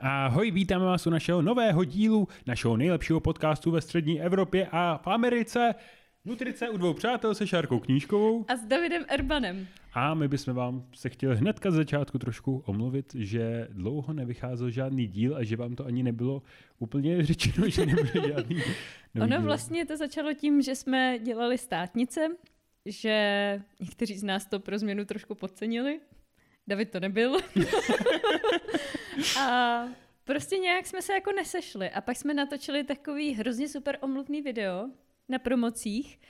Ahoj, vítáme vás u našeho nového dílu, našeho nejlepšího podcastu ve střední Evropě a v Americe. Nutrice u dvou přátel se Šárkou Knížkovou. A s Davidem Erbanem. A my bychom vám se chtěli hnedka z začátku trošku omluvit, že dlouho nevycházel žádný díl a že vám to ani nebylo úplně řečeno, že nebude žádný Ono díl. vlastně to začalo tím, že jsme dělali státnice, že někteří z nás to pro změnu trošku podcenili. David to nebyl. a prostě nějak jsme se jako nesešli. A pak jsme natočili takový hrozně super omluvný video na promocích.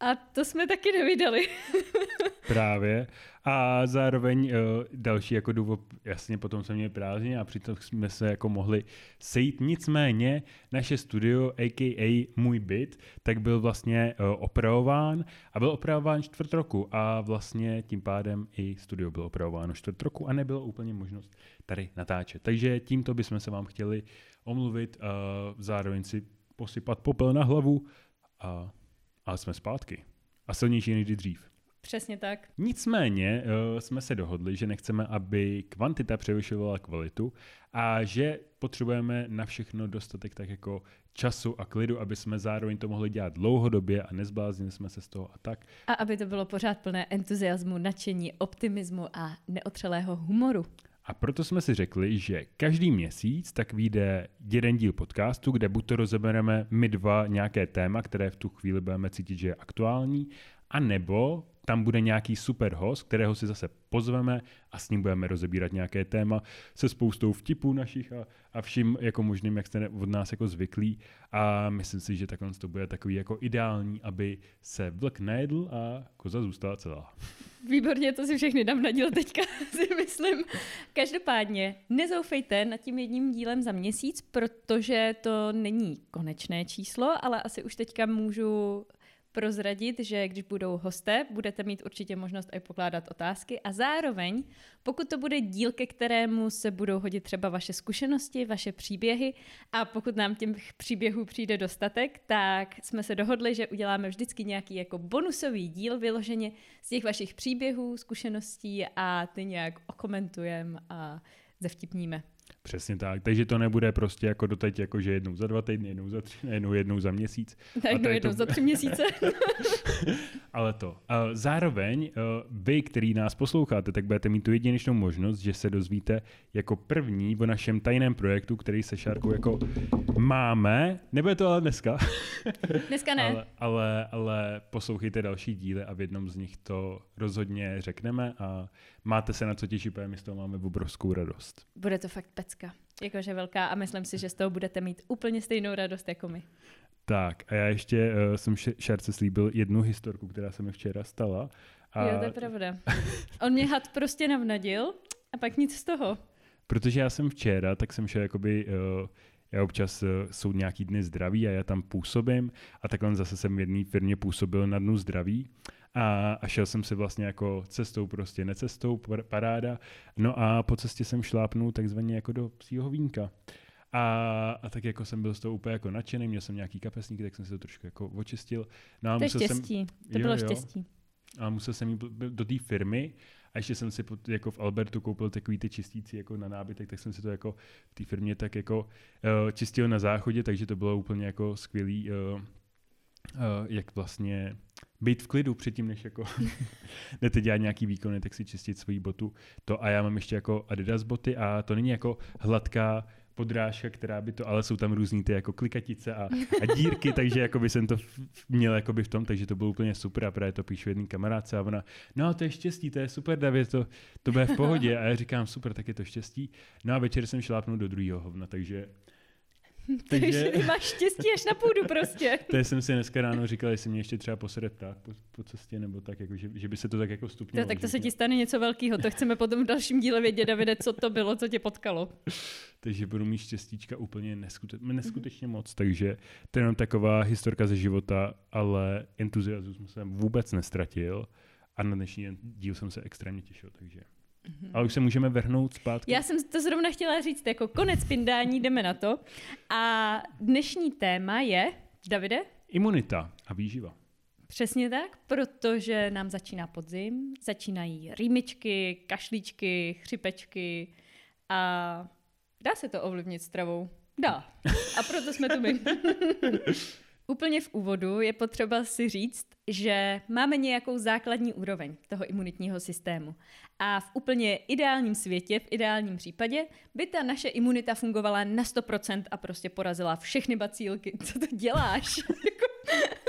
A to jsme taky nevydali. Právě. A zároveň uh, další jako důvod, jasně potom jsme měli prázdniny a přitom jsme se jako mohli sejít. Nicméně naše studio, a.k.a. můj byt, tak byl vlastně uh, opravován a byl opravován čtvrt roku a vlastně tím pádem i studio bylo opravováno čtvrt roku a nebylo úplně možnost tady natáčet. Takže tímto bychom se vám chtěli omluvit, uh, zároveň si posypat popel na hlavu a, a jsme zpátky. A silnější než dřív. Přesně tak. Nicméně uh, jsme se dohodli, že nechceme, aby kvantita převyšovala kvalitu a že potřebujeme na všechno dostatek tak jako času a klidu, aby jsme zároveň to mohli dělat dlouhodobě a nezbláznili jsme se z toho a tak. A aby to bylo pořád plné entuziasmu, nadšení, optimismu a neotřelého humoru. A proto jsme si řekli, že každý měsíc tak vyjde jeden díl podcastu, kde buď to rozebereme my dva nějaké téma, které v tu chvíli budeme cítit, že je aktuální, a nebo tam bude nějaký super host, kterého si zase pozveme a s ním budeme rozebírat nějaké téma se spoustou vtipů našich a, a vším jako možným, jak jste od nás jako zvyklí. A myslím si, že takhle to bude takový jako ideální, aby se vlk nejedl a koza zůstala celá. Výborně, to si všechny dám na díl teďka, si myslím. Každopádně nezoufejte nad tím jedním dílem za měsíc, protože to není konečné číslo, ale asi už teďka můžu prozradit, že když budou hosté, budete mít určitě možnost i pokládat otázky a zároveň, pokud to bude díl, ke kterému se budou hodit třeba vaše zkušenosti, vaše příběhy a pokud nám těch příběhů přijde dostatek, tak jsme se dohodli, že uděláme vždycky nějaký jako bonusový díl vyloženě z těch vašich příběhů, zkušeností a ty nějak okomentujeme a zevtipníme. Přesně tak, takže to nebude prostě jako doteď, jako že jednou za dva týdny, jednou za tři, jednou, jednou za měsíc. Tak no, jednou to... za tři měsíce. Ale to. Zároveň vy, který nás posloucháte, tak budete mít tu jedinečnou možnost, že se dozvíte jako první o našem tajném projektu, který se Šárkou jako máme. Nebude to ale dneska. Dneska ne. ale, ale, ale poslouchejte další díly a v jednom z nich to rozhodně řekneme a máte se na co těšit, protože my z toho máme obrovskou radost. Bude to fakt pecka. Jakože velká a myslím si, že z toho budete mít úplně stejnou radost jako my. Tak a já ještě uh, jsem Šárce slíbil jednu historku, která se mi včera stala. A... Jo, to je pravda. On mě had prostě navnadil a pak nic z toho. Protože já jsem včera, tak jsem šel jakoby... Uh, já občas uh, jsou nějaký dny zdraví a já tam působím a takhle zase jsem v jedné firmě působil na dnu zdraví a, a šel jsem si vlastně jako cestou prostě, necestou, paráda. No a po cestě jsem šlápnul takzvaně jako do psího vínka. A, a tak jako jsem byl z toho úplně jako nadšený, měl jsem nějaký kapesník, tak jsem si to trošku jako očistil. No a to je štěstí, jsem, to jo, bylo jo, štěstí. A musel jsem jít do té firmy a ještě jsem si pod, jako v Albertu koupil takový ty čistící jako na nábytek, tak jsem si to jako v té firmě tak jako uh, čistil na záchodě, takže to bylo úplně jako skvělý, uh, uh, jak vlastně být v klidu předtím, než jako jdete dělat nějaký výkony, tak si čistit svoji botu. To a já mám ještě jako Adidas boty a to není jako hladká podrážka, která by to, ale jsou tam různý ty jako klikatice a, a dírky, takže jako by jsem to měl jako by v tom, takže to bylo úplně super a právě to píšu jedný kamarádce a ona, no to je štěstí, to je super David, to, to bude v pohodě a já říkám super, tak je to štěstí. No a večer jsem šlápnul do druhého hovna, takže takže máš štěstí až na půdu prostě. to jsem si dneska ráno říkal, jestli mě ještě třeba posede pták po, po cestě, nebo tak, jako, že, že, by se to tak jako stupňovalo. tak to se ti stane něco velkého, to chceme potom v dalším díle vědět, Davide, co to bylo, co tě potkalo. takže budu mít štěstíčka úplně neskute, neskutečně moc, takže to je jenom taková historka ze života, ale entuziasmus jsem vůbec nestratil a na dnešní díl jsem se extrémně těšil, takže Mm-hmm. Ale už se můžeme vrhnout zpátky. Já jsem to zrovna chtěla říct, jako konec pindání, jdeme na to. A dnešní téma je, Davide? Imunita a výživa. Přesně tak, protože nám začíná podzim, začínají rýmičky, kašlíčky, chřipečky a dá se to ovlivnit stravou. Dá. A proto jsme tu my. Úplně v úvodu je potřeba si říct, že máme nějakou základní úroveň toho imunitního systému. A v úplně ideálním světě, v ideálním případě, by ta naše imunita fungovala na 100% a prostě porazila všechny bacílky. Co to děláš?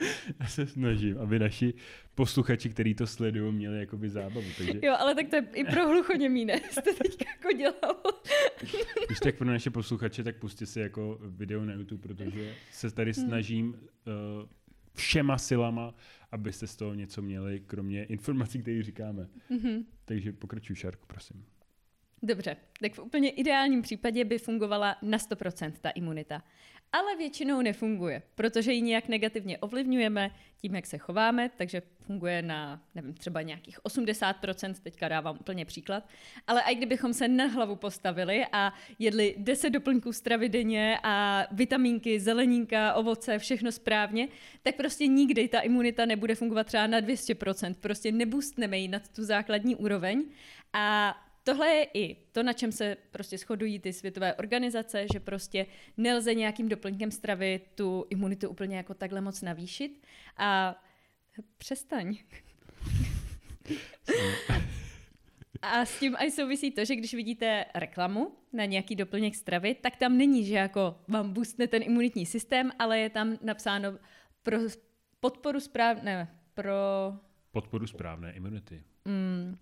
Já se snažím, aby naši posluchači, kteří to sledují, měli jakoby zábavu. Takže... Jo, ale tak to je i pro hluchoněmí, ne? Jste teď jako dělal. Když tak pro naše posluchače, tak pustě si jako video na YouTube, protože se tady hmm. snažím uh, všema silama, abyste z toho něco měli, kromě informací, které říkáme. Mm-hmm. Takže pokračuj, Šarku, prosím. Dobře, tak v úplně ideálním případě by fungovala na 100% ta imunita ale většinou nefunguje, protože ji nějak negativně ovlivňujeme tím, jak se chováme, takže funguje na, nevím, třeba nějakých 80%, teďka dávám úplně příklad, ale i kdybychom se na hlavu postavili a jedli 10 doplňků stravy denně a vitamínky, zelenínka, ovoce, všechno správně, tak prostě nikdy ta imunita nebude fungovat třeba na 200%, prostě nebustneme ji nad tu základní úroveň a tohle je i to, na čem se prostě shodují ty světové organizace, že prostě nelze nějakým doplňkem stravy tu imunitu úplně jako takhle moc navýšit. A přestaň. A s tím aj souvisí to, že když vidíte reklamu na nějaký doplněk stravy, tak tam není, že jako vám boostne ten imunitní systém, ale je tam napsáno pro podporu správné, pro... Podporu správné imunity. Mm,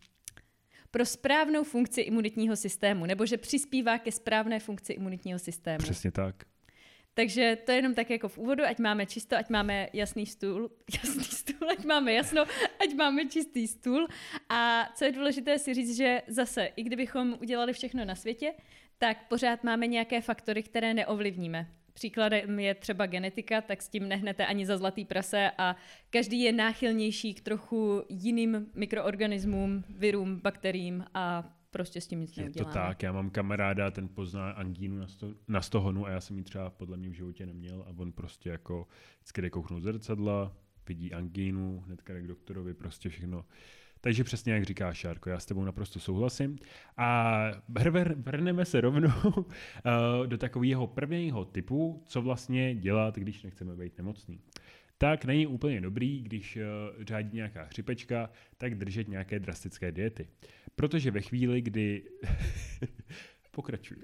pro správnou funkci imunitního systému, nebo že přispívá ke správné funkci imunitního systému. Přesně tak. Takže to je jenom tak jako v úvodu, ať máme čisto, ať máme jasný stůl, jasný stůl, ať máme jasno, ať máme čistý stůl. A co je důležité si říct, že zase, i kdybychom udělali všechno na světě, tak pořád máme nějaké faktory, které neovlivníme. Příkladem je třeba genetika, tak s tím nehnete ani za zlatý prase a každý je náchylnější k trochu jiným mikroorganismům, virům, bakteriím a prostě s tím nic neuděláme. Je to tak, já mám kamaráda, ten pozná angínu na, sto, na stohonu a já jsem ji třeba podle mě v životě neměl a on prostě jako vždycky jde kouknout zrcadla, vidí angínu, hnedka jde k doktorovi, prostě všechno takže přesně jak říká Šárko, já s tebou naprosto souhlasím. A vrhneme se rovnou eh, do takového prvního typu, co vlastně dělat, když nechceme být nemocný. Tak není úplně dobrý, když uh, řádí nějaká chřipečka, tak držet nějaké drastické diety. Protože ve chvíli, kdy... Pokračuj.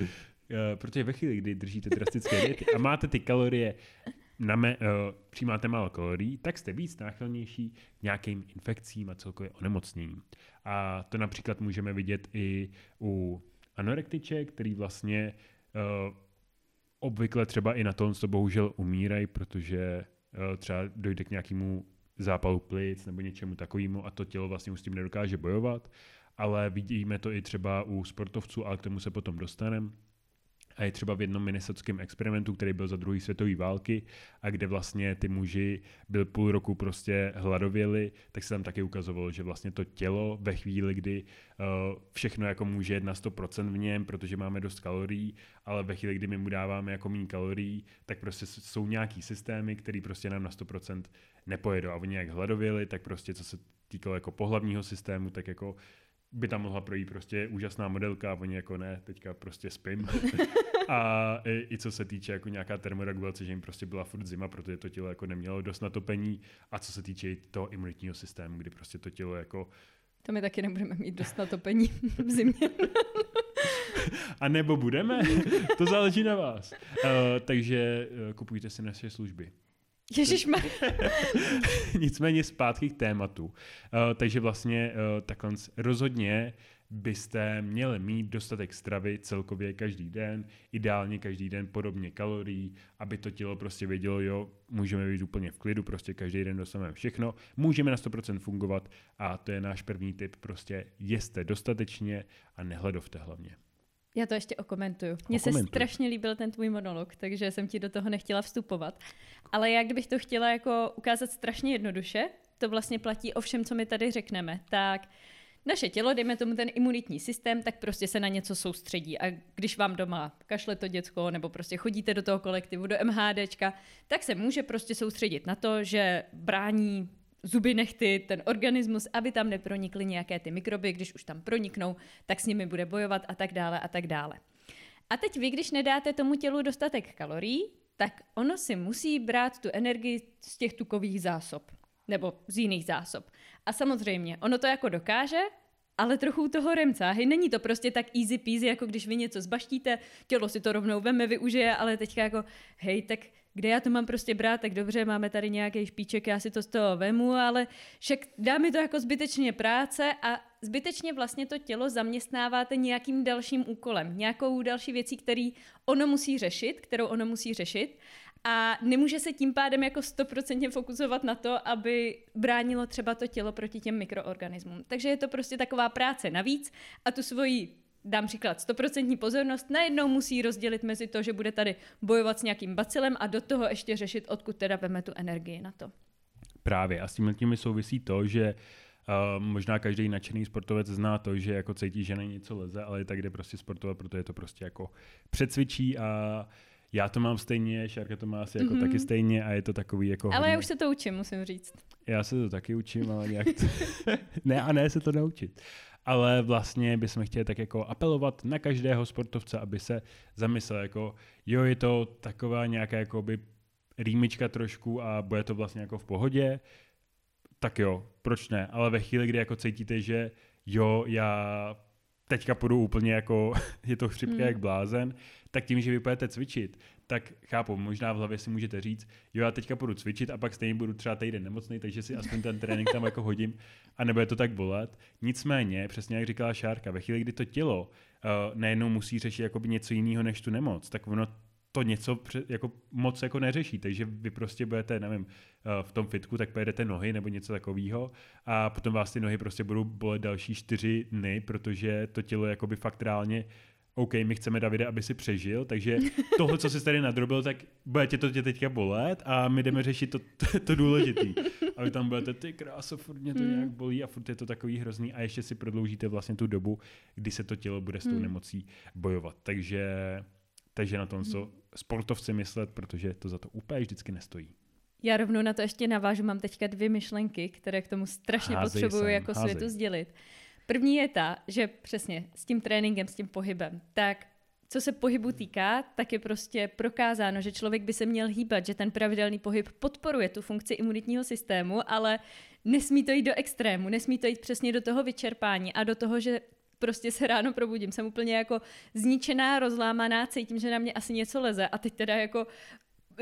uh, protože ve chvíli, kdy držíte drastické diety a máte ty kalorie name, uh, přijímáte málo kalorií, tak jste víc náchylnější k nějakým infekcím a celkově onemocněním. A to například můžeme vidět i u anorektiček, který vlastně uh, obvykle třeba i na to, to bohužel umírají, protože uh, třeba dojde k nějakému zápalu plic nebo něčemu takovému a to tělo vlastně už s tím nedokáže bojovat, ale vidíme to i třeba u sportovců, ale k tomu se potom dostaneme a je třeba v jednom minnesotském experimentu, který byl za druhé světové války a kde vlastně ty muži byl půl roku prostě hladověli, tak se tam taky ukazovalo, že vlastně to tělo ve chvíli, kdy uh, všechno jako může jet na 100% v něm, protože máme dost kalorií, ale ve chvíli, kdy my mu dáváme jako méně kalorií, tak prostě jsou nějaký systémy, které prostě nám na 100% nepojedou. A oni jak hladověli, tak prostě co se týkalo jako pohlavního systému, tak jako by tam mohla projít prostě úžasná modelka a oni jako ne, teďka prostě spím. a i, i, co se týče jako nějaká termoregulace, že jim prostě byla furt zima, protože to tělo jako nemělo dost natopení a co se týče toho imunitního systému, kdy prostě to tělo jako to my taky nebudeme mít dost natopení v zimě. A nebo budeme? To záleží na vás. Uh, takže uh, kupujte si naše služby. Ježíš Nicméně zpátky k tématu. Uh, takže vlastně uh, takhle rozhodně byste měli mít dostatek stravy celkově každý den, ideálně každý den podobně kalorií, aby to tělo prostě vědělo, jo, můžeme být úplně v klidu, prostě každý den dostaneme všechno, můžeme na 100% fungovat a to je náš první tip, prostě jeste dostatečně a nehledovte hlavně. Já to ještě okomentuju. Mně se strašně líbil ten tvůj monolog, takže jsem ti do toho nechtěla vstupovat. Ale jak kdybych to chtěla jako ukázat strašně jednoduše, to vlastně platí o všem, co my tady řekneme, tak naše tělo, dejme tomu ten imunitní systém, tak prostě se na něco soustředí. A když vám doma kašle to děcko, nebo prostě chodíte do toho kolektivu, do MHDčka, tak se může prostě soustředit na to, že brání zuby nechty, ten organismus, aby tam nepronikly nějaké ty mikroby, když už tam proniknou, tak s nimi bude bojovat a tak dále a tak dále. A teď vy, když nedáte tomu tělu dostatek kalorií, tak ono si musí brát tu energii z těch tukových zásob nebo z jiných zásob. A samozřejmě, ono to jako dokáže, ale trochu toho remcáhy. Není to prostě tak easy peasy, jako když vy něco zbaštíte, tělo si to rovnou veme, využije, ale teďka jako, hej, tak kde já to mám prostě brát, tak dobře, máme tady nějaký špíček, já si to z toho vemu, ale však dá mi to jako zbytečně práce a zbytečně vlastně to tělo zaměstnáváte nějakým dalším úkolem, nějakou další věcí, který ono musí řešit, kterou ono musí řešit a nemůže se tím pádem jako stoprocentně fokusovat na to, aby bránilo třeba to tělo proti těm mikroorganismům. Takže je to prostě taková práce navíc a tu svoji dám příklad, stoprocentní pozornost najednou musí rozdělit mezi to, že bude tady bojovat s nějakým bacilem a do toho ještě řešit, odkud teda veme tu energii na to. Právě a s tím tím souvisí to, že Uh, možná každý nadšený sportovec zná to, že jako cítí, že na něco leze, ale tak jde prostě sportovat, protože to prostě jako předcvičí a já to mám stejně, Šárka to má asi jako mm-hmm. taky stejně a je to takový jako... Ale hodně... já už se to učím, musím říct. Já se to taky učím, ale nějak to... ne a ne se to naučit ale vlastně bychom chtěli tak jako apelovat na každého sportovce, aby se zamyslel jako, jo, je to taková nějaká jakoby rýmička trošku a bude to vlastně jako v pohodě, tak jo, proč ne, ale ve chvíli, kdy jako cítíte, že jo, já teďka půjdu úplně jako, je to chřipka mm. jak blázen, tak tím, že vy budete cvičit, tak chápu, možná v hlavě si můžete říct, jo, já teďka půjdu cvičit a pak stejně budu třeba týden nemocný, takže si aspoň ten trénink tam jako hodím a nebude to tak bolet. Nicméně, přesně jak říkala Šárka, ve chvíli, kdy to tělo uh, najednou musí řešit jakoby něco jiného než tu nemoc, tak ono to něco jako moc jako neřeší, takže vy prostě budete, nevím, eh, v tom fitku, tak pojedete nohy nebo něco takového a potom vás ty nohy prostě budou bolet další čtyři dny, protože to tělo jakoby fakt reálně OK, my chceme Davide, aby si přežil, takže tohle, co jsi tady nadrobil, tak bude tě to tě teďka bolet a my jdeme řešit to, to, to důležitý. A vy tam budete, ty kráso, furt mě to hmm. nějak bolí a furt je to takový hrozný a ještě si prodloužíte vlastně tu dobu, kdy se to tělo bude s tou hmm. nemocí bojovat. Takže, takže na tom, co hmm. sportovci myslet, protože to za to úplně vždycky nestojí. Já rovnou na to ještě navážu, mám teďka dvě myšlenky, které k tomu strašně házej potřebuju sem, jako házej. světu sdělit. První je ta, že přesně s tím tréninkem, s tím pohybem, tak co se pohybu týká, tak je prostě prokázáno, že člověk by se měl hýbat, že ten pravidelný pohyb podporuje tu funkci imunitního systému, ale nesmí to jít do extrému, nesmí to jít přesně do toho vyčerpání a do toho, že prostě se ráno probudím, jsem úplně jako zničená, rozlámaná, cítím, že na mě asi něco leze a teď teda jako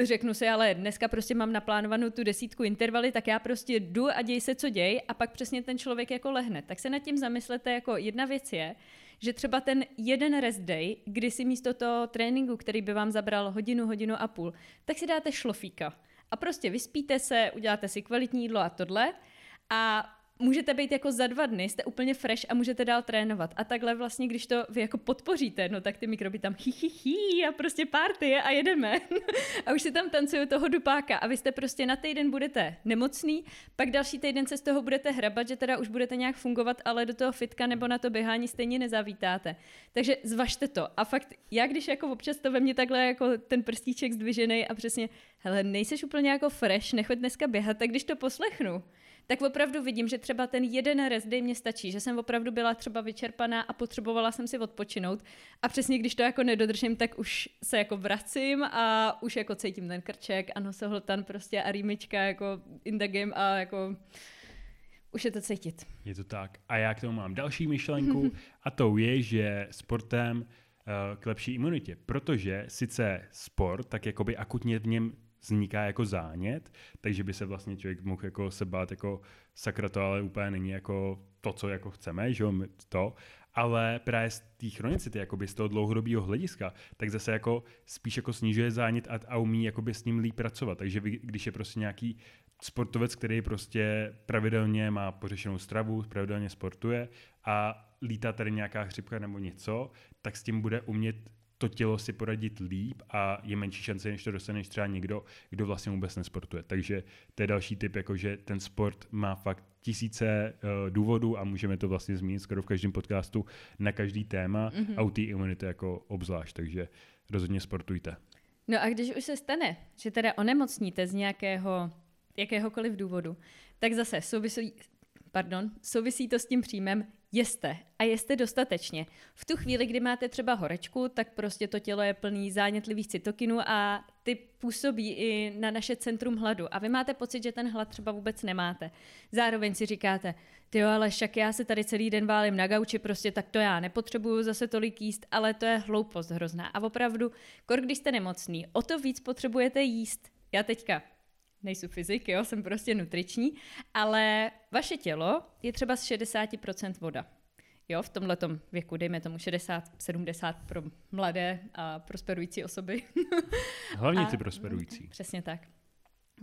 řeknu si, ale dneska prostě mám naplánovanou tu desítku intervaly, tak já prostě jdu a děj se, co děj a pak přesně ten člověk jako lehne. Tak se nad tím zamyslete, jako jedna věc je, že třeba ten jeden rest day, kdy si místo toho tréninku, který by vám zabral hodinu, hodinu a půl, tak si dáte šlofíka. A prostě vyspíte se, uděláte si kvalitní jídlo a tohle. A můžete být jako za dva dny, jste úplně fresh a můžete dál trénovat. A takhle vlastně, když to vy jako podpoříte, no tak ty mikroby tam hi, hi, hi a prostě party a jedeme. a už si tam tancují toho dupáka a vy jste prostě na týden budete nemocný, pak další týden se z toho budete hrabat, že teda už budete nějak fungovat, ale do toho fitka nebo na to běhání stejně nezavítáte. Takže zvažte to. A fakt, já když jako občas to ve mně takhle jako ten prstíček zdvižený a přesně, hele, nejseš úplně jako fresh, nechoď dneska běhat, tak když to poslechnu, tak opravdu vidím, že třeba ten jeden rest day mě stačí, že jsem opravdu byla třeba vyčerpaná a potřebovala jsem si odpočinout. A přesně když to jako nedodržím, tak už se jako vracím a už jako cítím ten krček a nosohltan prostě a rýmička jako in the game a jako už je to cítit. Je to tak. A já k tomu mám další myšlenku a to je, že sportem uh, k lepší imunitě, protože sice sport, tak jakoby akutně v něm vzniká jako zánět, takže by se vlastně člověk mohl jako se bát jako sakra to, ale úplně není jako to, co jako chceme, že jo, to, ale právě z té chronicity, jakoby z toho dlouhodobého hlediska, tak zase jako spíš jako snižuje zánět a, a umí jakoby s ním líp pracovat. Takže když je prostě nějaký sportovec, který prostě pravidelně má pořešenou stravu, pravidelně sportuje a lítá tady nějaká chřipka nebo něco, tak s tím bude umět to tělo si poradit líp a je menší šance, než to dostaneš třeba někdo, kdo vlastně vůbec nesportuje. Takže to je další typ, jako že ten sport má fakt tisíce uh, důvodů a můžeme to vlastně zmínit skoro v každém podcastu na každý téma mm-hmm. a u té imunity jako obzvlášť, takže rozhodně sportujte. No a když už se stane, že teda onemocníte z nějakého jakéhokoliv důvodu, tak zase souvisí, pardon, souvisí to s tím příjmem jeste a jeste dostatečně. V tu chvíli, kdy máte třeba horečku, tak prostě to tělo je plný zánětlivých cytokinů a ty působí i na naše centrum hladu. A vy máte pocit, že ten hlad třeba vůbec nemáte. Zároveň si říkáte, ty ale však já se tady celý den válím na gauči, prostě tak to já nepotřebuju zase tolik jíst, ale to je hloupost hrozná. A opravdu, kor když jste nemocný, o to víc potřebujete jíst. Já teďka nejsou fyzik, jo, jsem prostě nutriční, ale vaše tělo je třeba z 60% voda. Jo, v tomhle věku, dejme tomu 60-70 pro mladé a prosperující osoby. Hlavně ty prosperující. Přesně tak.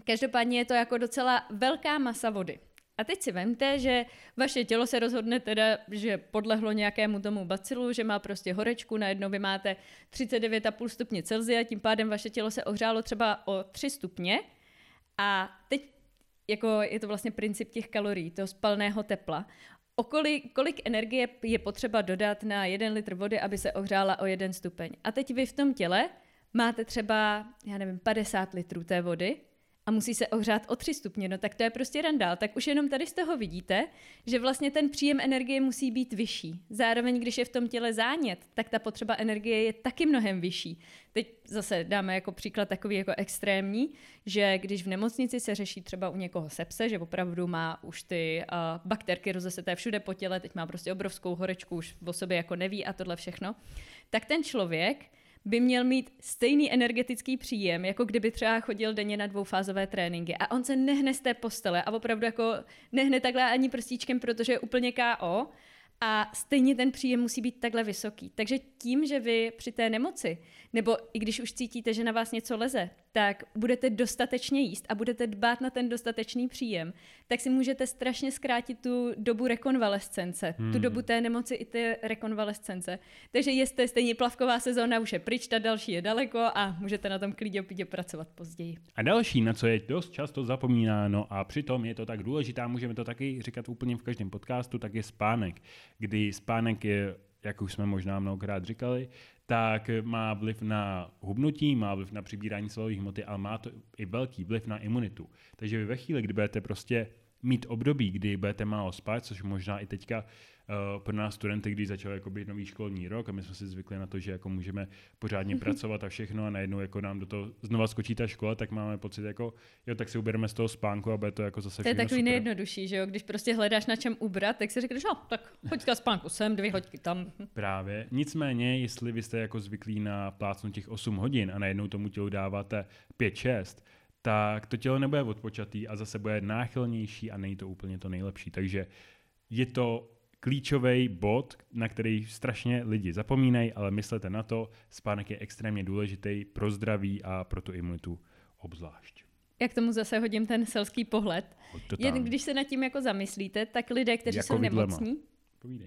Každopádně je to jako docela velká masa vody. A teď si vemte, že vaše tělo se rozhodne teda, že podlehlo nějakému tomu bacilu, že má prostě horečku, najednou vy máte 39,5 stupně Celsia, tím pádem vaše tělo se ohřálo třeba o 3 stupně a teď jako je to vlastně princip těch kalorií, toho spalného tepla. O kolik, kolik energie je potřeba dodat na jeden litr vody, aby se ohřála o jeden stupeň. A teď vy v tom těle máte třeba, já nevím, 50 litrů té vody a musí se ohřát o 3 stupně, no tak to je prostě randál. Tak už jenom tady z toho vidíte, že vlastně ten příjem energie musí být vyšší. Zároveň, když je v tom těle zánět, tak ta potřeba energie je taky mnohem vyšší. Teď zase dáme jako příklad takový jako extrémní, že když v nemocnici se řeší třeba u někoho sepse, že opravdu má už ty uh, bakterky rozeseté všude po těle, teď má prostě obrovskou horečku, už o sobě jako neví a tohle všechno, tak ten člověk by měl mít stejný energetický příjem, jako kdyby třeba chodil denně na dvoufázové tréninky. A on se nehne z té postele a opravdu jako nehne takhle ani prstíčkem, protože je úplně KO a stejně ten příjem musí být takhle vysoký. Takže tím, že vy při té nemoci, nebo i když už cítíte, že na vás něco leze, tak budete dostatečně jíst a budete dbát na ten dostatečný příjem, tak si můžete strašně zkrátit tu dobu rekonvalescence, hmm. tu dobu té nemoci i té rekonvalescence. Takže jste stejně plavková sezóna, už je pryč, ta další je daleko a můžete na tom klidně pracovat později. A další, na co je dost často zapomínáno a přitom je to tak důležitá, můžeme to taky říkat úplně v každém podcastu, tak je spánek, kdy spánek je jak už jsme možná mnohokrát říkali, tak má vliv na hubnutí, má vliv na přibírání svalové hmoty, ale má to i velký vliv na imunitu. Takže vy ve chvíli, kdy budete prostě mít období, kdy budete málo spát, což možná i teďka uh, pro nás studenty, když začal jako být nový školní rok a my jsme si zvykli na to, že jako můžeme pořádně mm-hmm. pracovat a všechno a najednou jako nám do toho znova skočí ta škola, tak máme pocit jako, jo, tak si ubereme z toho spánku a bude to jako zase To je takový super. nejjednodušší, že jo, když prostě hledáš na čem ubrat, tak si řekneš, no, tak hoďka spánku sem, dvě hoďky tam. Právě. Nicméně, jestli vy jste jako zvyklí na plácnu těch 8 hodin a najednou tomu tělu dáváte 5-6, tak to tělo nebude odpočatý a zase bude náchylnější a není to úplně to nejlepší. Takže je to klíčový bod, na který strašně lidi zapomínají, ale myslete na to, spánek je extrémně důležitý pro zdraví a pro tu imunitu obzvlášť. Jak tomu zase hodím ten selský pohled. Jen když se nad tím jako zamyslíte, tak lidé, kteří jako jsou nemocní,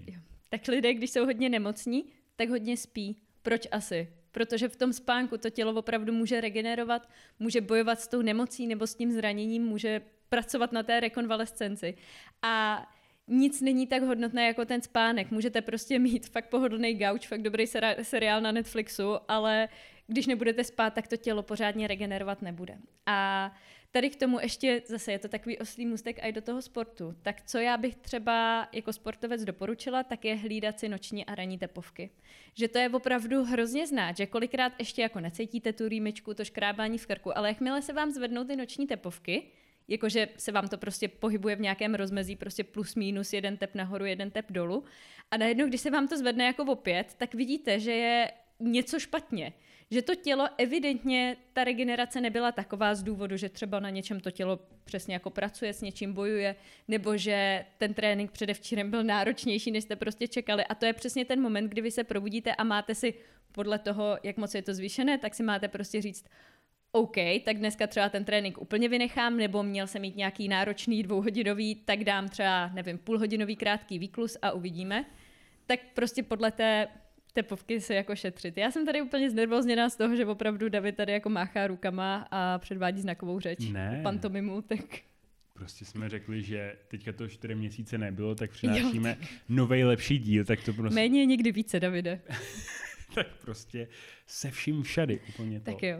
jo, tak lidé, když jsou hodně nemocní, tak hodně spí. Proč asi? Protože v tom spánku to tělo opravdu může regenerovat, může bojovat s tou nemocí nebo s tím zraněním, může pracovat na té rekonvalescenci. A nic není tak hodnotné jako ten spánek. Můžete prostě mít fakt pohodlný gauč, fakt dobrý seriál na Netflixu, ale když nebudete spát, tak to tělo pořádně regenerovat nebude. A tady k tomu ještě zase je to takový oslý můstek i do toho sportu. Tak co já bych třeba jako sportovec doporučila, tak je hlídat si noční a ranní tepovky. Že to je opravdu hrozně znát, že kolikrát ještě jako necítíte tu rýmičku, to škrábání v krku, ale jakmile se vám zvednou ty noční tepovky, jakože se vám to prostě pohybuje v nějakém rozmezí, prostě plus minus jeden tep nahoru, jeden tep dolů. A najednou, když se vám to zvedne jako opět, tak vidíte, že je něco špatně. Že to tělo evidentně, ta regenerace nebyla taková z důvodu, že třeba na něčem to tělo přesně jako pracuje, s něčím bojuje, nebo že ten trénink předevčírem byl náročnější, než jste prostě čekali. A to je přesně ten moment, kdy vy se probudíte a máte si podle toho, jak moc je to zvýšené, tak si máte prostě říct, OK, tak dneska třeba ten trénink úplně vynechám, nebo měl jsem mít nějaký náročný dvouhodinový, tak dám třeba, nevím, půlhodinový krátký výklus a uvidíme. Tak prostě podle té tepovky se jako šetřit. Já jsem tady úplně znervozněná z toho, že opravdu David tady jako máchá rukama a předvádí znakovou řeč. Ne. Pantomimu, tak Prostě jsme řekli, že teďka to čtyři měsíce nebylo, tak přinášíme nový lepší díl, tak to prostě... méně je někdy více, Davide. tak prostě se vším všady úplně to. Tak jo.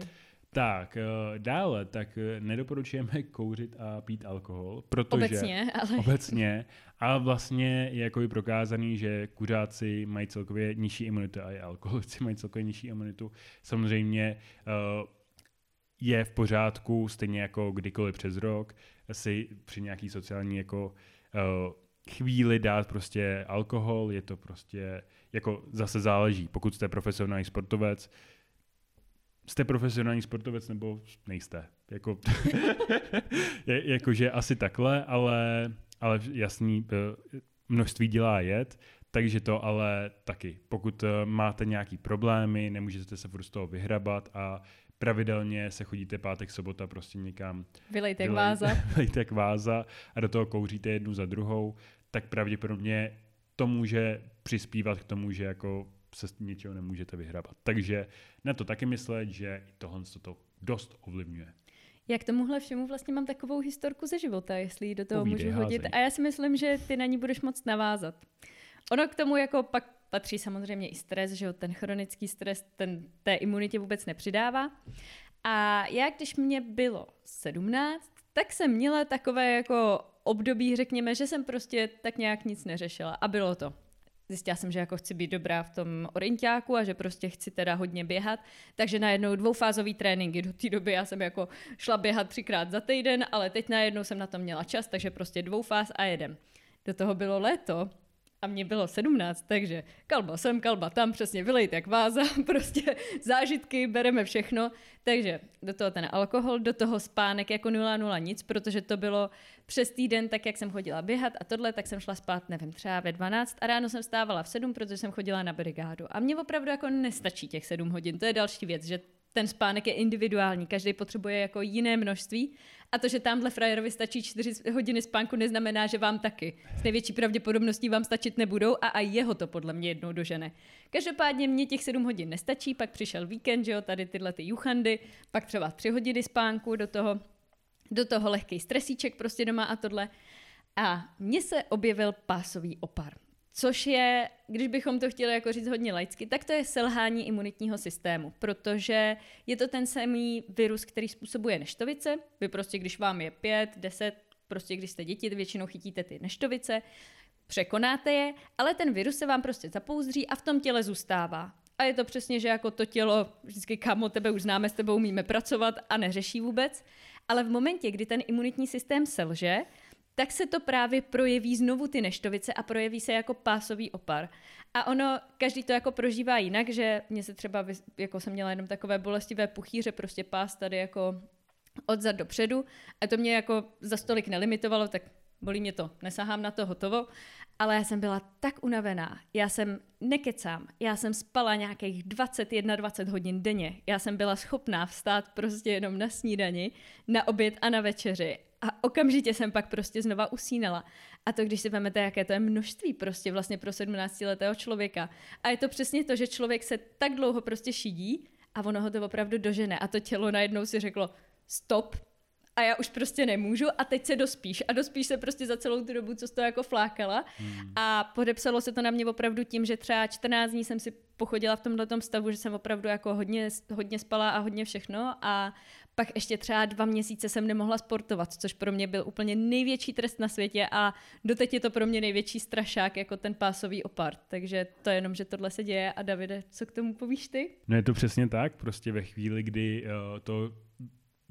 Tak, eh, dále, tak eh, nedoporučujeme kouřit a pít alkohol, protože... Obecně, ale... Obecně, ale vlastně je jako prokázaný, že kuřáci mají celkově nižší imunitu a i alkoholici mají celkově nižší imunitu. Samozřejmě uh, je v pořádku, stejně jako kdykoliv přes rok, si při nějaký sociální jako chvíli dát prostě alkohol, je to prostě, jako zase záleží, pokud jste profesionální sportovec, jste profesionální sportovec nebo nejste. Jako, jakože asi takhle, ale, ale jasný, eh, množství dělá jet, takže to ale taky. Pokud eh, máte nějaký problémy, nemůžete se furt z toho vyhrabat a pravidelně se chodíte pátek, sobota prostě někam. Vylejte jak váza. Vylejte jak váza a do toho kouříte jednu za druhou, tak pravděpodobně to může přispívat k tomu, že jako se něčeho nemůžete vyhrabat. Takže na to taky myslet, že tohle to dost ovlivňuje. Já k tomuhle všemu vlastně mám takovou historku ze života, jestli ji do toho Povídej, můžu hodit. házej. A já si myslím, že ty na ní budeš moc navázat. Ono k tomu jako pak patří samozřejmě i stres, že jo, ten chronický stres ten té imunitě vůbec nepřidává. A já, když mě bylo 17, tak jsem měla takové jako období, řekněme, že jsem prostě tak nějak nic neřešila. A bylo to. Zjistila jsem, že jako chci být dobrá v tom orientáku a že prostě chci teda hodně běhat. Takže najednou dvoufázový tréninky. Do té doby já jsem jako šla běhat třikrát za týden, ale teď najednou jsem na to měla čas, takže prostě dvoufáz a jedem. Do toho bylo léto a mě bylo 17, takže kalba sem, kalba tam, přesně vylejt jak váza, prostě zážitky, bereme všechno. Takže do toho ten alkohol, do toho spánek jako 0,0 nic, protože to bylo přes týden, tak jak jsem chodila běhat a tohle, tak jsem šla spát, nevím, třeba ve 12 a ráno jsem stávala v 7, protože jsem chodila na brigádu. A mně opravdu jako nestačí těch 7 hodin, to je další věc, že ten spánek je individuální, každý potřebuje jako jiné množství a to, že tamhle frajerovi stačí 4 hodiny spánku, neznamená, že vám taky. S největší pravděpodobností vám stačit nebudou a i jeho to podle mě jednou dožene. Každopádně mě těch 7 hodin nestačí, pak přišel víkend, že jo, tady tyhle ty juchandy, pak třeba 3 hodiny spánku, do toho, do toho lehký stresíček prostě doma a tohle. A mně se objevil pásový opar. Což je, když bychom to chtěli jako říct hodně laicky, tak to je selhání imunitního systému, protože je to ten samý virus, který způsobuje neštovice. Vy prostě, když vám je pět, deset, prostě když jste děti, většinou chytíte ty neštovice, překonáte je, ale ten virus se vám prostě zapouzří a v tom těle zůstává. A je to přesně, že jako to tělo, vždycky kámo, tebe už známe, s tebou umíme pracovat a neřeší vůbec. Ale v momentě, kdy ten imunitní systém selže, tak se to právě projeví znovu ty neštovice a projeví se jako pásový opar. A ono, každý to jako prožívá jinak, že mě se třeba, jako jsem měla jenom takové bolestivé puchýře, prostě pás tady jako odzad dopředu a to mě jako za stolik nelimitovalo, tak bolí mě to, nesahám na to hotovo, ale já jsem byla tak unavená, já jsem nekecám, já jsem spala nějakých 21-20 hodin denně, já jsem byla schopná vstát prostě jenom na snídani, na oběd a na večeři a okamžitě jsem pak prostě znova usínala. A to, když si vezmete, jaké to je množství prostě vlastně pro 17-letého člověka. A je to přesně to, že člověk se tak dlouho prostě šidí a ono ho to opravdu dožene. A to tělo najednou si řeklo, stop, a já už prostě nemůžu a teď se dospíš. A dospíš se prostě za celou tu dobu, co jsi to jako flákala. Hmm. A podepsalo se to na mě opravdu tím, že třeba 14 dní jsem si pochodila v tomhle stavu, že jsem opravdu jako hodně, hodně spala a hodně všechno a pak ještě třeba dva měsíce jsem nemohla sportovat, což pro mě byl úplně největší trest na světě a doteď je to pro mě největší strašák jako ten pásový opart. Takže to je jenom, že tohle se děje a Davide, co k tomu povíš ty? No je to přesně tak, prostě ve chvíli, kdy uh, to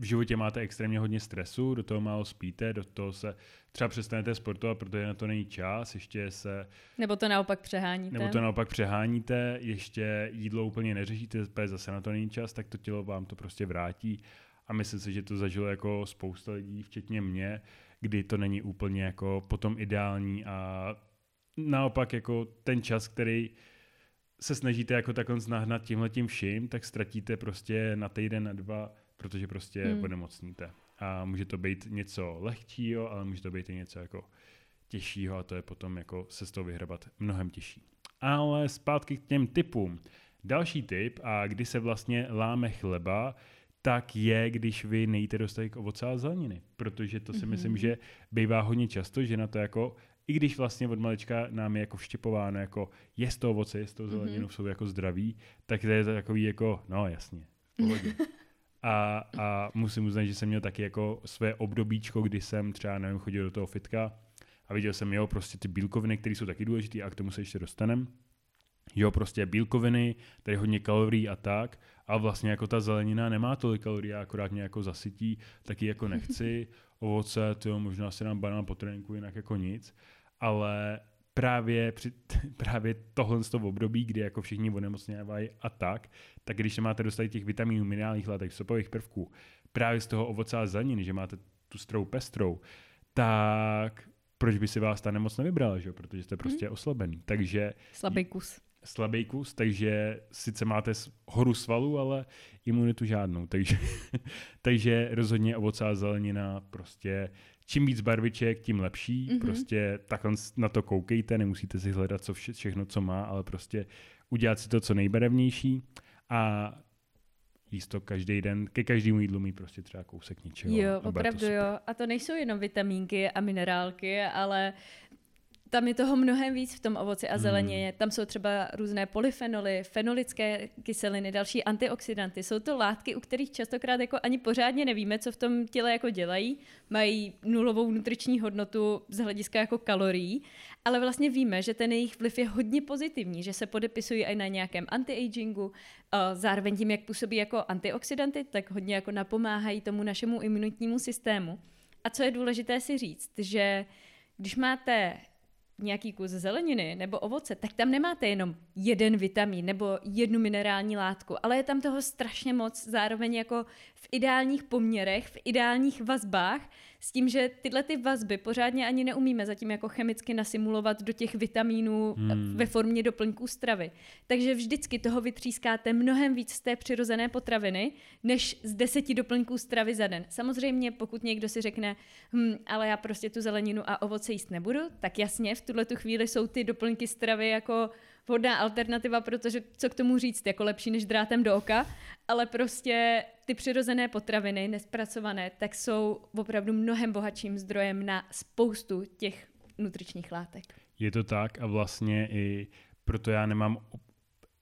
v životě máte extrémně hodně stresu, do toho málo spíte, do toho se třeba přestanete sportovat, protože na to není čas, ještě se... Nebo to naopak přeháníte. Nebo to naopak přeháníte, ještě jídlo úplně neřešíte, zase na to není čas, tak to tělo vám to prostě vrátí. A myslím si, že to zažilo jako spousta lidí, včetně mě, kdy to není úplně jako potom ideální a naopak jako ten čas, který se snažíte jako takhle nahnat tímhle tím vším, tak ztratíte prostě na týden, na dva protože prostě hmm. onemocníte. A může to být něco lehčího, ale může to být i něco jako těžšího a to je potom jako se z toho vyhrabat mnohem těžší. Ale zpátky k těm typům. Další typ, a kdy se vlastně láme chleba, tak je, když vy nejíte dostatek ovoce a zeleniny. Protože to si mm-hmm. myslím, že bývá hodně často, že na to jako i když vlastně od malička nám je jako vštěpováno, jako je to ovoce, je to zeleninu, mm-hmm. jsou jako zdraví, tak to je to takový jako, no jasně, A, a musím uznat, že jsem měl taky jako své obdobíčko, kdy jsem třeba, nevím, chodil do toho fitka a viděl jsem, jo, prostě ty bílkoviny, které jsou taky důležité a k tomu se ještě dostaneme. Jo, prostě bílkoviny, tady hodně kalorií a tak, a vlastně jako ta zelenina nemá tolik kalorií, akorát mě jako zasytí, taky jako nechci. Ovoce, to možná si dám banán po tréninku, jinak jako nic. Ale právě, při, právě tohle z toho období, kdy jako všichni onemocněvají a tak, tak když máte dostat těch vitaminů, minerálních látek, sopových prvků, právě z toho ovoce a zeleniny, že máte tu strou pestrou, tak proč by si vás ta nemoc nevybrala, že? protože jste prostě mm. oslabený. Takže slabý kus. Slabý kus, takže sice máte horu svalů, ale imunitu žádnou. Takže, takže rozhodně ovoce a zelenina prostě čím víc barviček, tím lepší. Mm-hmm. Prostě takhle na to koukejte, nemusíte si hledat co vše, všechno, co má, ale prostě udělat si to, co nejbarevnější a jíst to každý den, ke každému jídlu mít prostě třeba kousek něčeho. Jo, opravdu jo. A to nejsou jenom vitamínky a minerálky, ale tam je toho mnohem víc v tom ovoci a zelenině. Hmm. Tam jsou třeba různé polyfenoly, fenolické kyseliny, další antioxidanty. Jsou to látky, u kterých častokrát jako ani pořádně nevíme, co v tom těle jako dělají. Mají nulovou nutriční hodnotu z hlediska jako kalorií, ale vlastně víme, že ten jejich vliv je hodně pozitivní, že se podepisují i na nějakém anti-agingu, zároveň tím, jak působí jako antioxidanty, tak hodně jako napomáhají tomu našemu imunitnímu systému. A co je důležité si říct, že když máte nějaký kus zeleniny nebo ovoce, tak tam nemáte jenom jeden vitamin nebo jednu minerální látku, ale je tam toho strašně moc, zároveň jako v ideálních poměrech, v ideálních vazbách, s tím, že tyhle ty vazby pořádně ani neumíme zatím jako chemicky nasimulovat do těch vitamínů hmm. ve formě doplňků stravy. Takže vždycky toho vytřískáte mnohem víc z té přirozené potraviny, než z deseti doplňků stravy za den. Samozřejmě, pokud někdo si řekne, hm, ale já prostě tu zeleninu a ovoce jíst nebudu, tak jasně, v tuhle tu chvíli jsou ty doplňky stravy jako vhodná alternativa, protože co k tomu říct, jako lepší než drátem do oka, ale prostě ty přirozené potraviny, nespracované, tak jsou opravdu mnohem bohatším zdrojem na spoustu těch nutričních látek. Je to tak a vlastně i proto já nemám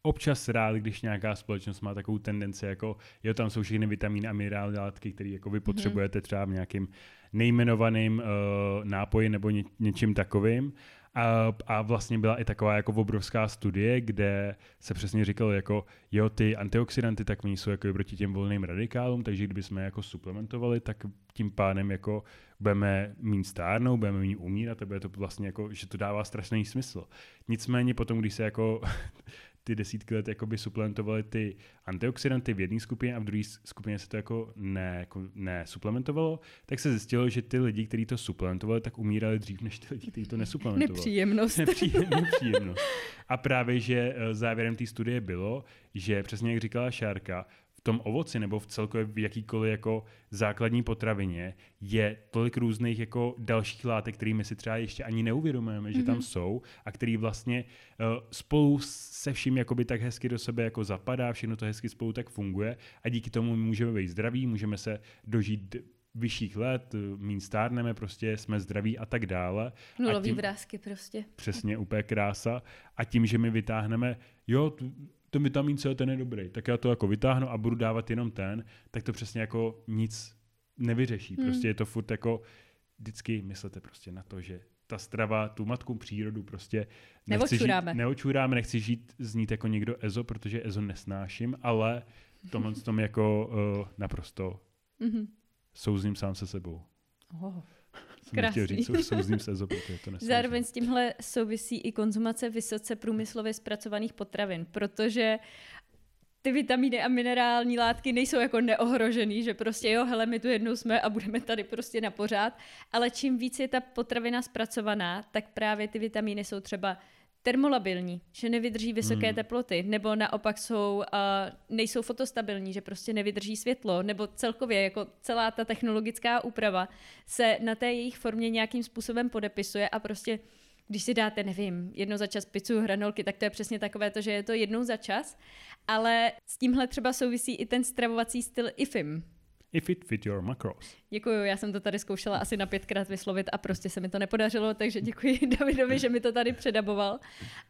občas rád, když nějaká společnost má takovou tendenci, jako jo, tam jsou všechny vitamíny a minerální látky, které jako vy mhm. potřebujete třeba v nějakým nejmenovaným uh, nápoji nebo ně, něčím takovým a, a vlastně byla i taková jako obrovská studie, kde se přesně říkalo jako, jo, ty antioxidanty, tak oni jsou jako proti těm volným radikálům, takže kdyby jsme jako suplementovali, tak tím pádem jako budeme mít stárnou, budeme mít umírat a bude to vlastně jako, že to dává strašný smysl. Nicméně potom, když se jako ty desítky let jakoby suplementovaly ty antioxidanty v jedné skupině a v druhé skupině se to jako ne, jako ne suplementovalo, tak se zjistilo, že ty lidi, kteří to suplementovali, tak umírali dřív než ty lidi, kteří to nesuplementovali. Nepříjemnost. Nepříjemnost. nepříjemnost. A právě, že eh, závěrem té studie bylo, že přesně jak říkala Šárka, v tom ovoci nebo v celkově v jakýkoliv jako základní potravině je tolik různých jako dalších látek, kterými si třeba ještě ani neuvědomujeme, že mm-hmm. tam mhm. jsou a který vlastně uh, spolu se vším jakoby tak hezky do sebe jako zapadá, všechno to hezky spolu tak funguje a díky tomu můžeme být zdraví, můžeme se dožít vyšších let, mín stárneme, prostě jsme zdraví a tak dále. Nulový vrázky prostě. Přesně, úplně krása. A tím, že my vytáhneme, jo, ten vitamin C, ten je dobrý, tak já to jako vytáhnu a budu dávat jenom ten, tak to přesně jako nic nevyřeší. Hmm. Prostě je to furt jako, vždycky myslete prostě na to, že ta strava, tu matku přírodu prostě nechci neočuráme. Žít, neočuráme, nechci žít znít jako někdo EZO, protože EZO nesnáším, ale tomhle tom jako uh, naprosto mm-hmm. souzním sám se sebou. Oh. Krásný. Chtěl říct, souzním se protože to Zároveň s tímhle souvisí i konzumace vysoce průmyslově zpracovaných potravin, protože ty vitamíny a minerální látky nejsou jako neohrožený, že prostě jo, hele, my tu jednou jsme a budeme tady prostě na pořád, ale čím víc je ta potravina zpracovaná, tak právě ty vitamíny jsou třeba termolabilní, že nevydrží vysoké hmm. teploty, nebo naopak jsou, uh, nejsou fotostabilní, že prostě nevydrží světlo, nebo celkově jako celá ta technologická úprava se na té jejich formě nějakým způsobem podepisuje a prostě když si dáte, nevím, jednou za čas pizzu, hranolky, tak to je přesně takové to, že je to jednou za čas, ale s tímhle třeba souvisí i ten stravovací styl IFIM. If it fit your macros. Děkuji, já jsem to tady zkoušela asi na pětkrát vyslovit a prostě se mi to nepodařilo, takže děkuji Davidovi, že mi to tady předaboval.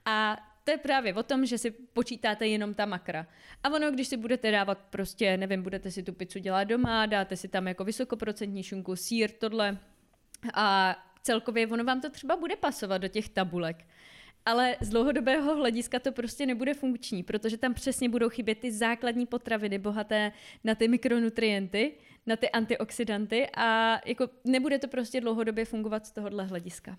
A to je právě o tom, že si počítáte jenom ta makra. A ono, když si budete dávat prostě, nevím, budete si tu pizzu dělat doma, dáte si tam jako vysokoprocentní šunku, sír, tohle a celkově ono vám to třeba bude pasovat do těch tabulek. Ale z dlouhodobého hlediska to prostě nebude funkční, protože tam přesně budou chybět ty základní potraviny bohaté na ty mikronutrienty, na ty antioxidanty a jako nebude to prostě dlouhodobě fungovat z tohohle hlediska.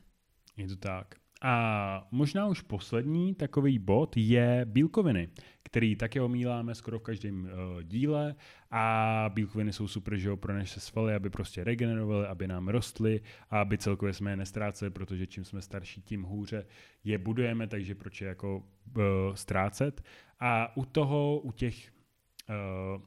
Je to tak. A možná už poslední takový bod je bílkoviny, který také omíláme skoro v každém uh, díle a bílkoviny jsou super, že jo, pro naše svaly, aby prostě regenerovaly, aby nám rostly a aby celkově jsme je nestráceli, protože čím jsme starší, tím hůře je budujeme, takže proč je jako uh, ztrácet. A u toho, u těch uh,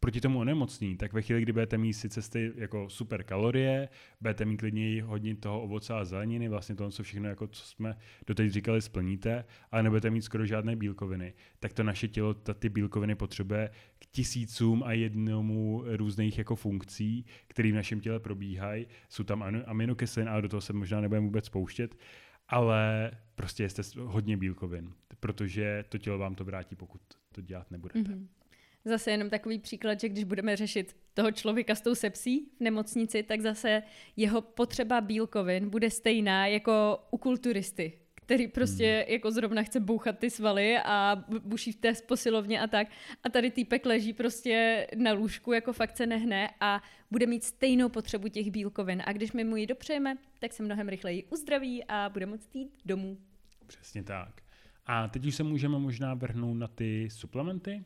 proti tomu onemocnění, tak ve chvíli, kdy budete mít sice stej, jako super kalorie, budete mít klidně hodně toho ovoce a zeleniny, vlastně to, co všechno, jako co jsme doteď říkali, splníte, ale nebudete mít skoro žádné bílkoviny, tak to naše tělo ta, ty bílkoviny potřebuje k tisícům a jednomu různých jako funkcí, které v našem těle probíhají. Jsou tam aminokyselin, ale do toho se možná nebudeme vůbec spouštět, ale prostě jste hodně bílkovin, protože to tělo vám to vrátí, pokud to dělat nebudete. Mm-hmm. Zase jenom takový příklad, že když budeme řešit toho člověka s tou sepsí v nemocnici, tak zase jeho potřeba bílkovin bude stejná jako u kulturisty, který prostě hmm. jako zrovna chce bouchat ty svaly a buší v té posilovně a tak. A tady týpek leží prostě na lůžku, jako fakt se nehne a bude mít stejnou potřebu těch bílkovin. A když my mu ji dopřejeme, tak se mnohem rychleji uzdraví a bude moct jít domů. Přesně tak. A teď už se můžeme možná vrhnout na ty suplementy,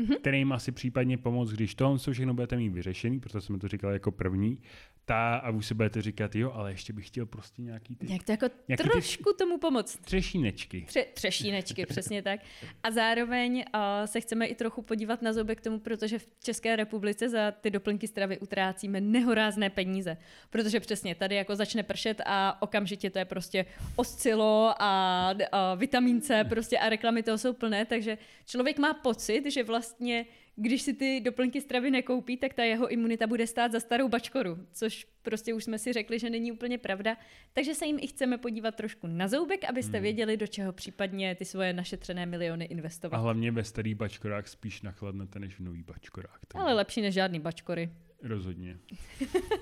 mm-hmm. kterým asi případně pomoct, když to všechno budete mít vyřešený, protože jsme to říkali jako první, ta a už se budete říkat, jo, ale ještě bych chtěl prostě nějaký ty... Jak to jako nějaký trošku ty tomu pomoct. Třešínečky. Tře, třešínečky, přesně tak. A zároveň uh, se chceme i trochu podívat na zoubek k tomu, protože v České republice za ty doplňky stravy utrácíme nehorázné peníze. Protože přesně tady jako začne pršet a okamžitě to je prostě oscilo a, a vitamin C prostě a reklamy toho jsou plné, takže člověk má pocit, že vlastně když si ty doplňky stravy nekoupí, tak ta jeho imunita bude stát za starou bačkoru, což prostě už jsme si řekli, že není úplně pravda. Takže se jim i chceme podívat trošku na zoubek, abyste hmm. věděli, do čeho případně ty svoje našetřené miliony investovat. A hlavně ve starý bačkorách spíš nachladnete než v nový bačkorách. Takže... Ale lepší než žádný bačkory. Rozhodně.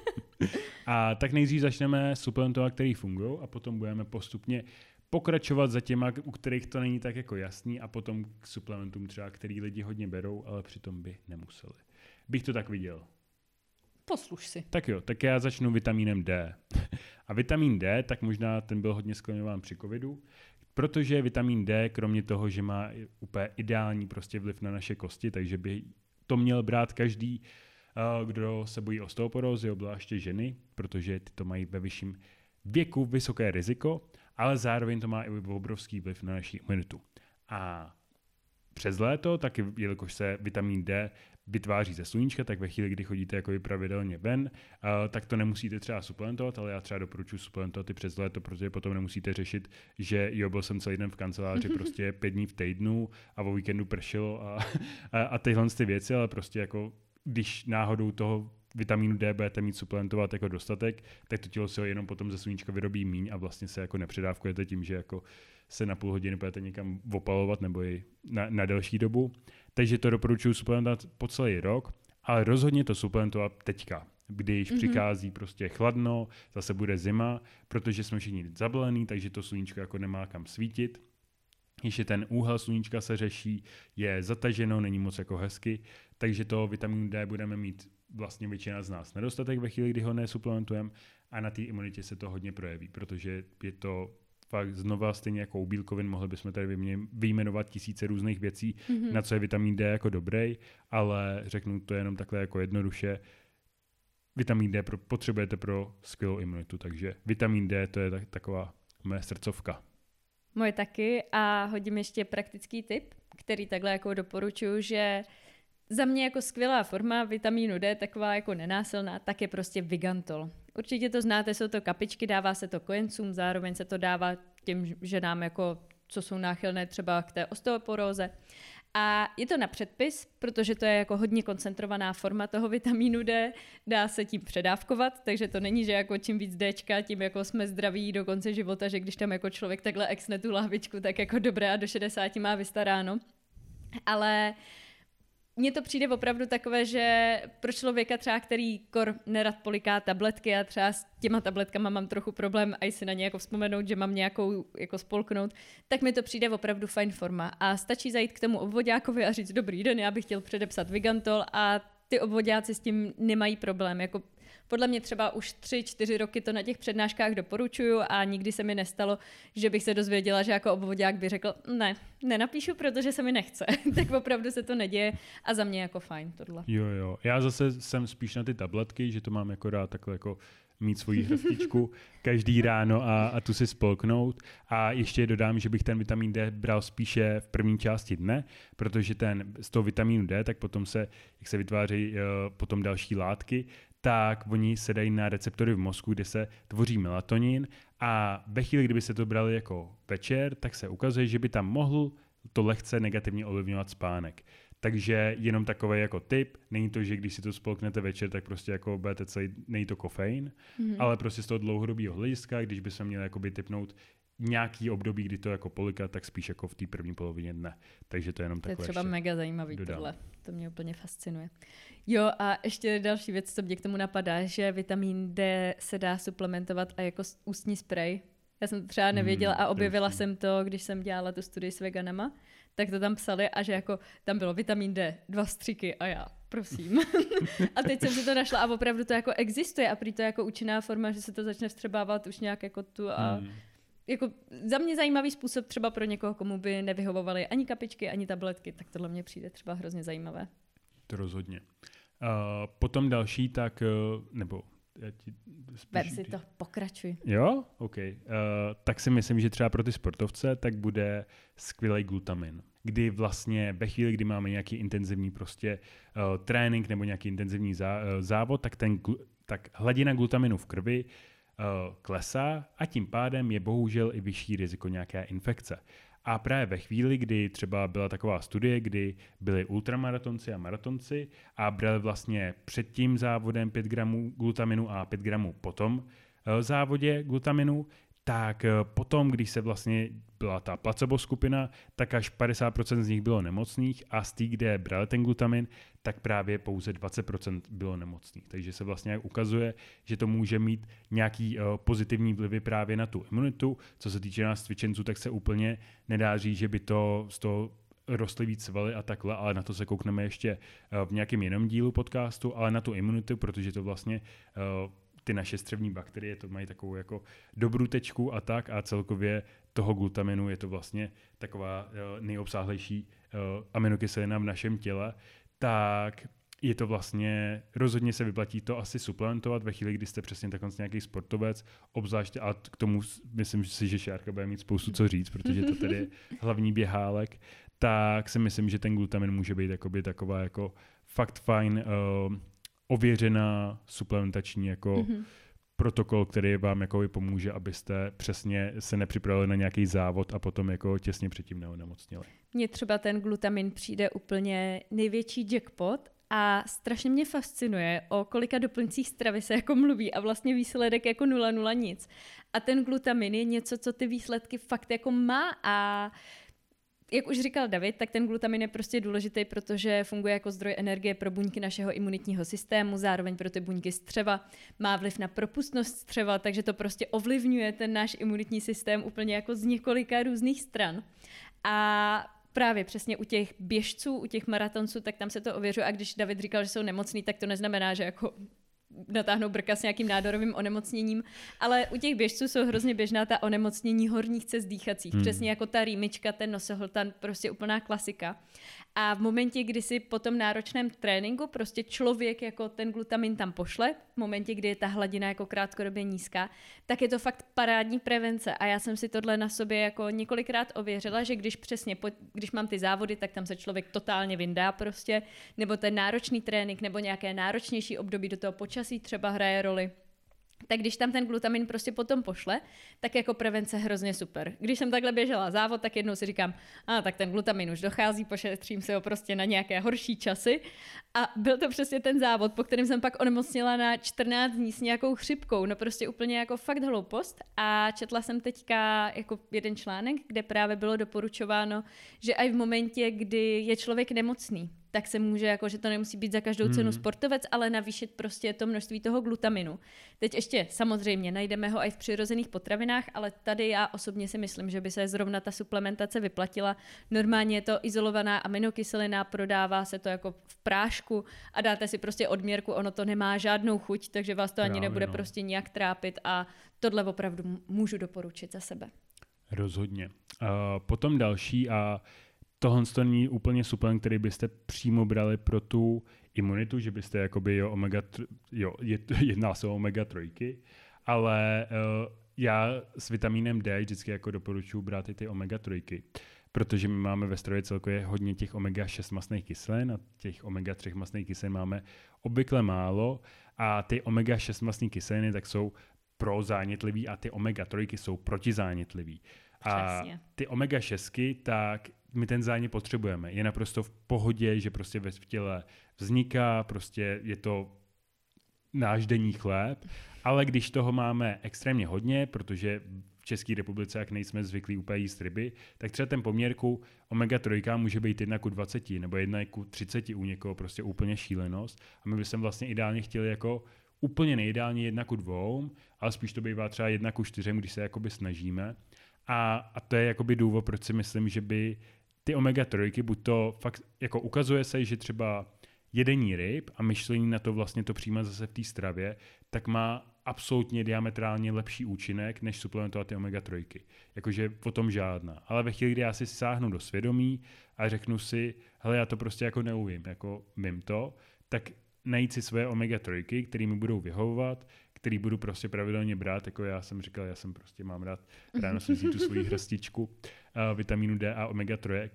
a tak nejdřív začneme suplementovat, který fungují a potom budeme postupně pokračovat za těma, u kterých to není tak jako jasný a potom k suplementům třeba, který lidi hodně berou, ale přitom by nemuseli. Bych to tak viděl. Posluš si. Tak jo, tak já začnu vitamínem D. A vitamin D, tak možná ten byl hodně skloňován při covidu, protože vitamin D, kromě toho, že má úplně ideální prostě vliv na naše kosti, takže by to měl brát každý, eh, kdo se bojí osteoporózy, obzvláště ženy, protože ty to mají ve vyšším věku vysoké riziko ale zároveň to má i obrovský vliv na naši imunitu. A přes léto, tak jelikož se vitamin D vytváří ze sluníčka, tak ve chvíli, kdy chodíte jako pravidelně ven, uh, tak to nemusíte třeba suplementovat, ale já třeba doporučuji suplementovat i přes léto, protože potom nemusíte řešit, že jo, byl jsem celý den v kanceláři prostě pět dní v týdnu a o víkendu pršelo a, a, a tyhle ty věci, ale prostě jako když náhodou toho vitamínu D budete mít suplementovat jako dostatek, tak to tělo se ho jenom potom ze sluníčka vyrobí míň a vlastně se jako nepředávkujete tím, že jako se na půl hodiny budete někam opalovat nebo i na, na delší dobu. Takže to doporučuji suplementovat po celý rok, ale rozhodně to suplementovat teďka, když mm-hmm. přichází prostě chladno, zase bude zima, protože jsme všichni zabalení, takže to sluníčko jako nemá kam svítit. Ještě ten úhel sluníčka se řeší, je zataženo, není moc jako hezky, takže to vitamin D budeme mít vlastně většina z nás nedostatek ve chvíli, kdy ho nesuplementujeme a na té imunitě se to hodně projeví, protože je to fakt znova stejně jako u bílkovin, mohli bychom tady vyjmenovat tisíce různých věcí, mm-hmm. na co je vitamin D jako dobrý, ale řeknu to jenom takhle jako jednoduše, vitamin D pro, potřebujete pro skvělou imunitu, takže vitamin D to je tak, taková moje srdcovka. Moje taky a hodím ještě praktický tip, který takhle jako doporučuji, že za mě jako skvělá forma vitamínu D, taková jako nenásilná, tak je prostě Vigantol. Určitě to znáte, jsou to kapičky, dává se to kojencům, zároveň se to dává těm ženám, jako, co jsou náchylné třeba k té osteoporóze. A je to na předpis, protože to je jako hodně koncentrovaná forma toho vitamínu D, dá se tím předávkovat, takže to není, že jako čím víc D, tím jako jsme zdraví do konce života, že když tam jako člověk takhle exne tu lahvičku, tak jako dobré a do 60 má vystaráno. Ale mně to přijde opravdu takové, že pro člověka třeba, který kor nerad poliká tabletky a třeba s těma tabletkama mám trochu problém a si na ně jako vzpomenout, že mám nějakou jako spolknout, tak mi to přijde opravdu fajn forma. A stačí zajít k tomu obvodákovi a říct, dobrý den, já bych chtěl předepsat Vigantol a ty obvodáci s tím nemají problém. Jako podle mě třeba už tři, čtyři roky to na těch přednáškách doporučuju a nikdy se mi nestalo, že bych se dozvěděla, že jako obvodák by řekl, ne, nenapíšu, protože se mi nechce. tak opravdu se to neděje a za mě jako fajn tohle. Jo, jo. Já zase jsem spíš na ty tabletky, že to mám jako rád takhle jako mít svoji hrstičku každý ráno a, a tu si spolknout. A ještě dodám, že bych ten vitamin D bral spíše v první části dne, protože ten z toho vitamínu D, tak potom se, jak se vytváří uh, potom další látky, tak oni se dají na receptory v mozku, kde se tvoří melatonin a ve chvíli, kdyby se to brali jako večer, tak se ukazuje, že by tam mohl to lehce negativně ovlivňovat spánek. Takže jenom takový jako tip, není to, že když si to spolknete večer, tak prostě jako budete celý, není to kofein, mm-hmm. ale prostě z toho dlouhodobého hlediska, když by se měl jakoby typnout nějaký období, kdy to jako polika, tak spíš jako v té první polovině dne. Takže to je jenom takové. To je třeba mega zajímavý dodám. tohle. To mě úplně fascinuje. Jo a ještě další věc, co mě k tomu napadá, že vitamin D se dá suplementovat a jako ústní sprej. Já jsem to třeba hmm, nevěděla a objevila jsem to, když jsem dělala tu studii s veganama, tak to tam psali a že jako tam bylo vitamin D, dva stříky a já, prosím. a teď jsem si to našla a opravdu to jako existuje a prý to je jako účinná forma, že se to začne vstřebávat už nějak jako tu a hmm jako za mě zajímavý způsob třeba pro někoho, komu by nevyhovovaly ani kapičky, ani tabletky, tak tohle mě přijde třeba hrozně zajímavé. To rozhodně. Uh, potom další, tak, uh, nebo já ti Ber si to, pokračuj. Jo? OK. Uh, tak si myslím, že třeba pro ty sportovce tak bude skvělý glutamin kdy vlastně ve chvíli, kdy máme nějaký intenzivní prostě uh, trénink nebo nějaký intenzivní zá, uh, závod, tak, ten, tak hladina glutaminu v krvi Eh, klesá a tím pádem je bohužel i vyšší riziko nějaké infekce. A právě ve chvíli, kdy třeba byla taková studie, kdy byli ultramaratonci a maratonci a brali vlastně před tím závodem 5 gramů glutaminu a 5 gramů potom eh, závodě glutaminu, tak eh, potom, když se vlastně byla ta placebo skupina, tak až 50% z nich bylo nemocných a z té, kde brali ten glutamin, tak právě pouze 20% bylo nemocných. Takže se vlastně ukazuje, že to může mít nějaký uh, pozitivní vlivy právě na tu imunitu. Co se týče nás cvičenců, tak se úplně nedá říct, že by to z toho rostly víc svaly a takhle, ale na to se koukneme ještě uh, v nějakém jiném dílu podcastu, ale na tu imunitu, protože to vlastně ty naše střevní bakterie to mají takovou jako dobrou tečku a tak a celkově toho glutaminu je to vlastně taková uh, nejobsáhlejší uh, aminokyselina v našem těle, tak je to vlastně, rozhodně se vyplatí to asi suplementovat ve chvíli, kdy jste přesně takhle nějaký sportovec, obzvláště, a k tomu myslím si, že Šárka bude mít spoustu co říct, protože to tady je hlavní běhálek, tak si myslím, že ten glutamin může být taková jako fakt fajn uh, ověřená suplementační jako mm-hmm. protokol, který vám jako pomůže, abyste přesně se nepřipravili na nějaký závod a potom jako těsně předtím neonemocnili. Mně třeba ten glutamin přijde úplně největší jackpot a strašně mě fascinuje, o kolika doplňcích stravy se jako mluví a vlastně výsledek jako nula nula nic. A ten glutamin je něco, co ty výsledky fakt jako má a jak už říkal David, tak ten glutamin je prostě důležitý, protože funguje jako zdroj energie pro buňky našeho imunitního systému, zároveň pro ty buňky střeva, má vliv na propustnost střeva, takže to prostě ovlivňuje ten náš imunitní systém úplně jako z několika různých stran. A právě přesně u těch běžců, u těch maratonců, tak tam se to ověřuje. A když David říkal, že jsou nemocní, tak to neznamená, že jako natáhnou brka s nějakým nádorovým onemocněním, ale u těch běžců jsou hrozně běžná ta onemocnění horních cest dýchacích, hmm. přesně jako ta rýmička, ten nosohltan, prostě úplná klasika. A v momentě, kdy si po tom náročném tréninku prostě člověk jako ten glutamin tam pošle, v momentě, kdy je ta hladina jako krátkodobě nízká, tak je to fakt parádní prevence. A já jsem si tohle na sobě jako několikrát ověřila, že když přesně, po, když mám ty závody, tak tam se člověk totálně vyndá prostě, nebo ten náročný trénink, nebo nějaké náročnější období do toho počasí třeba hraje roli tak když tam ten glutamin prostě potom pošle, tak jako prevence hrozně super. Když jsem takhle běžela závod, tak jednou si říkám, a tak ten glutamin už dochází, pošetřím se ho prostě na nějaké horší časy. A byl to přesně ten závod, po kterém jsem pak onemocnila na 14 dní s nějakou chřipkou, no prostě úplně jako fakt hloupost. A četla jsem teďka jako jeden článek, kde právě bylo doporučováno, že i v momentě, kdy je člověk nemocný, tak se může, jako, že to nemusí být za každou cenu hmm. sportovec, ale navýšit prostě to množství toho glutaminu. Teď ještě samozřejmě najdeme ho i v přirozených potravinách, ale tady já osobně si myslím, že by se zrovna ta suplementace vyplatila. Normálně je to izolovaná aminokyselina, prodává se to jako v prášku a dáte si prostě odměrku, ono to nemá žádnou chuť, takže vás to ani Právě, nebude no. prostě nějak trápit a tohle opravdu můžu doporučit za sebe. Rozhodně. Uh, potom další a tohle to není úplně suplement, který byste přímo brali pro tu imunitu, že byste jakoby jo, omega, jo, jedná se o omega trojky, ale uh, já s vitamínem D vždycky jako doporučuji brát i ty omega trojky, protože my máme ve stravě celkově hodně těch omega 6 masných kyselin a těch omega 3 masných kyselin máme obvykle málo a ty omega 6 masné kyseliny tak jsou pro zánětlivý a ty omega trojky jsou protizánětlivý. A ty omega 6 tak my ten zánět potřebujeme. Je naprosto v pohodě, že prostě ve těle vzniká, prostě je to náš denní chléb, ale když toho máme extrémně hodně, protože v České republice, jak nejsme zvyklí úplně jíst ryby, tak třeba ten poměrku omega-3 může být 1 ku 20 nebo 1 ku 30 u někoho, prostě úplně šílenost. A my bychom vlastně ideálně chtěli jako úplně nejideálně 1 ku 2, ale spíš to bývá třeba 1 ku 4, když se jakoby snažíme. A, a to je jakoby důvod, proč si myslím, že by ty omega-3, buď to fakt, jako ukazuje se, že třeba jedení ryb a myšlení na to vlastně to přijímat zase v té stravě, tak má absolutně diametrálně lepší účinek, než suplementovat ty omega-3. Jakože o tom žádná. Ale ve chvíli, kdy já si sáhnu do svědomí a řeknu si, hele, já to prostě jako neuvím, jako vím to, tak najít si své omega-3, které mi budou vyhovovat, který budu prostě pravidelně brát, jako já jsem říkal, já jsem prostě mám rád ráno si vzít tu svoji hrstičku uh, vitamínu D a omega-3,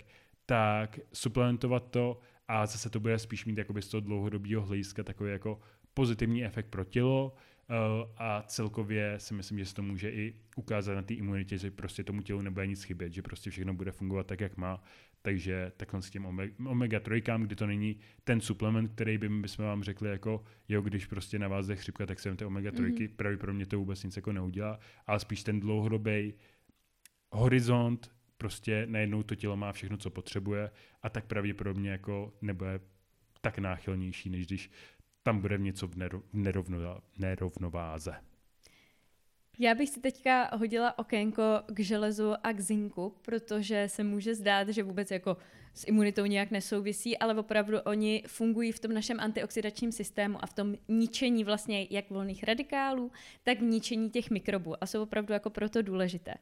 tak suplementovat to a zase to bude spíš mít jakoby z toho dlouhodobého hlediska takový jako pozitivní efekt pro tělo uh, a celkově si myslím, že se to může i ukázat na té imunitě, že prostě tomu tělu nebude nic chybět, že prostě všechno bude fungovat tak, jak má takže takhle s těm omega 3, kdy to není ten suplement, který by bychom vám řekli jako, jo, když prostě na vás jde chřipka, tak se ty omega 3, mm-hmm. pravděpodobně to vůbec nic jako neudělá, ale spíš ten dlouhodobý horizont, prostě najednou to tělo má všechno, co potřebuje a tak pravděpodobně jako nebude tak náchylnější, než když tam bude něco v nerovnováze. Já bych si teďka hodila okénko k železu a k zinku, protože se může zdát, že vůbec jako s imunitou nějak nesouvisí, ale opravdu oni fungují v tom našem antioxidačním systému a v tom ničení vlastně jak volných radikálů, tak v ničení těch mikrobů a jsou opravdu jako proto důležité.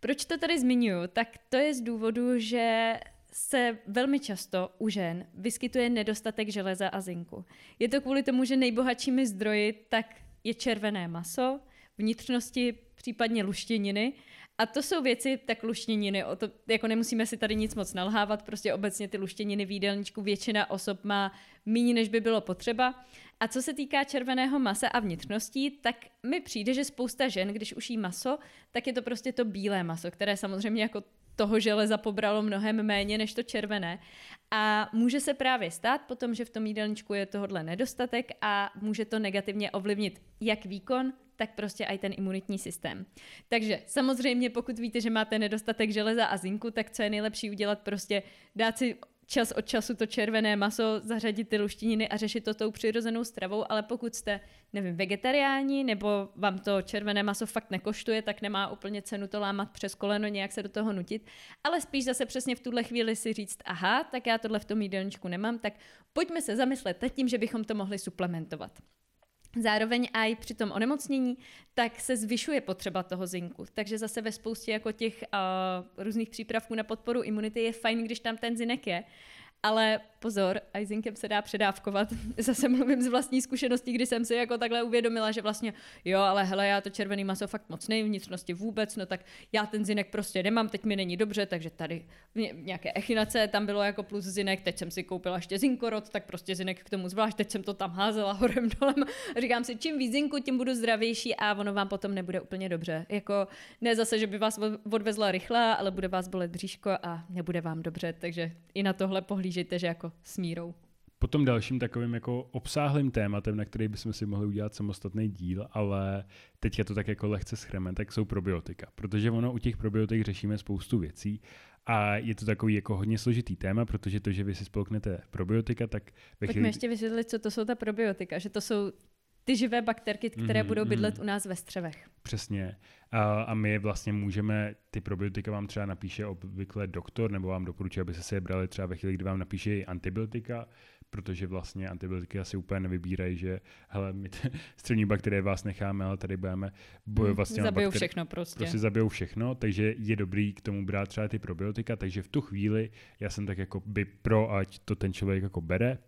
Proč to tady zmiňuji? Tak to je z důvodu, že se velmi často u žen vyskytuje nedostatek železa a zinku. Je to kvůli tomu, že nejbohatšími zdroji tak je červené maso, vnitřnosti, případně luštěniny. A to jsou věci, tak luštěniny, o to, jako nemusíme si tady nic moc nalhávat, prostě obecně ty luštěniny v jídelníčku většina osob má méně, než by bylo potřeba. A co se týká červeného masa a vnitřností, tak mi přijde, že spousta žen, když uší maso, tak je to prostě to bílé maso, které samozřejmě jako toho železa pobralo mnohem méně než to červené. A může se právě stát potom, že v tom jídelníčku je tohle nedostatek a může to negativně ovlivnit jak výkon, tak prostě i ten imunitní systém. Takže samozřejmě, pokud víte, že máte nedostatek železa a zinku, tak co je nejlepší udělat, prostě dát si čas od času to červené maso, zařadit ty luštininy a řešit to tou přirozenou stravou, ale pokud jste, nevím, vegetariáni nebo vám to červené maso fakt nekoštuje, tak nemá úplně cenu to lámat přes koleno, nějak se do toho nutit, ale spíš zase přesně v tuhle chvíli si říct, aha, tak já tohle v tom jídelníčku nemám, tak pojďme se zamyslet nad tím, že bychom to mohli suplementovat. Zároveň i při tom onemocnění, tak se zvyšuje potřeba toho zinku. Takže zase ve spoustě jako těch uh, různých přípravků na podporu imunity je fajn, když tam ten zinek je. Ale pozor, a zinkem se dá předávkovat. Zase mluvím z vlastní zkušenosti, kdy jsem si jako takhle uvědomila, že vlastně jo, ale hele, já to červený maso fakt moc nejím, vnitřnosti vůbec, no tak já ten zinek prostě nemám, teď mi není dobře, takže tady nějaké echinace tam bylo jako plus zinek, teď jsem si koupila ještě zinkorod, tak prostě zinek k tomu zvlášť, teď jsem to tam házela horem dolem. Říkám si, čím víc zinku, tím budu zdravější a ono vám potom nebude úplně dobře. Jako ne zase, že by vás odvezla rychle, ale bude vás bolet bříško a nebude vám dobře, takže i na tohle pohlížejte, že jako smírou. Potom dalším takovým jako obsáhlým tématem, na který bychom si mohli udělat samostatný díl, ale teďka to tak jako lehce schreme, tak jsou probiotika. Protože ono u těch probiotik řešíme spoustu věcí a je to takový jako hodně složitý téma, protože to, že vy si spolknete probiotika, tak... Ve chvíli... Pojďme ještě vysvětlit, co to jsou ta probiotika, že to jsou ty živé bakterky, které mm-hmm, budou bydlet mm. u nás ve střevech. Přesně. A, a my vlastně můžeme, ty probiotika vám třeba napíše obvykle doktor, nebo vám doporučí, aby se je brali třeba ve chvíli, kdy vám napíše antibiotika, protože vlastně antibiotiky asi úplně nevybírají, že hele, my ty střevní bakterie vás necháme, ale tady budeme bojovat hmm, s Zabijou bakterie. všechno prostě. Prostě zabijou všechno, takže je dobrý k tomu brát třeba ty probiotika, takže v tu chvíli já jsem tak jako by pro, ať to ten člověk jako bere,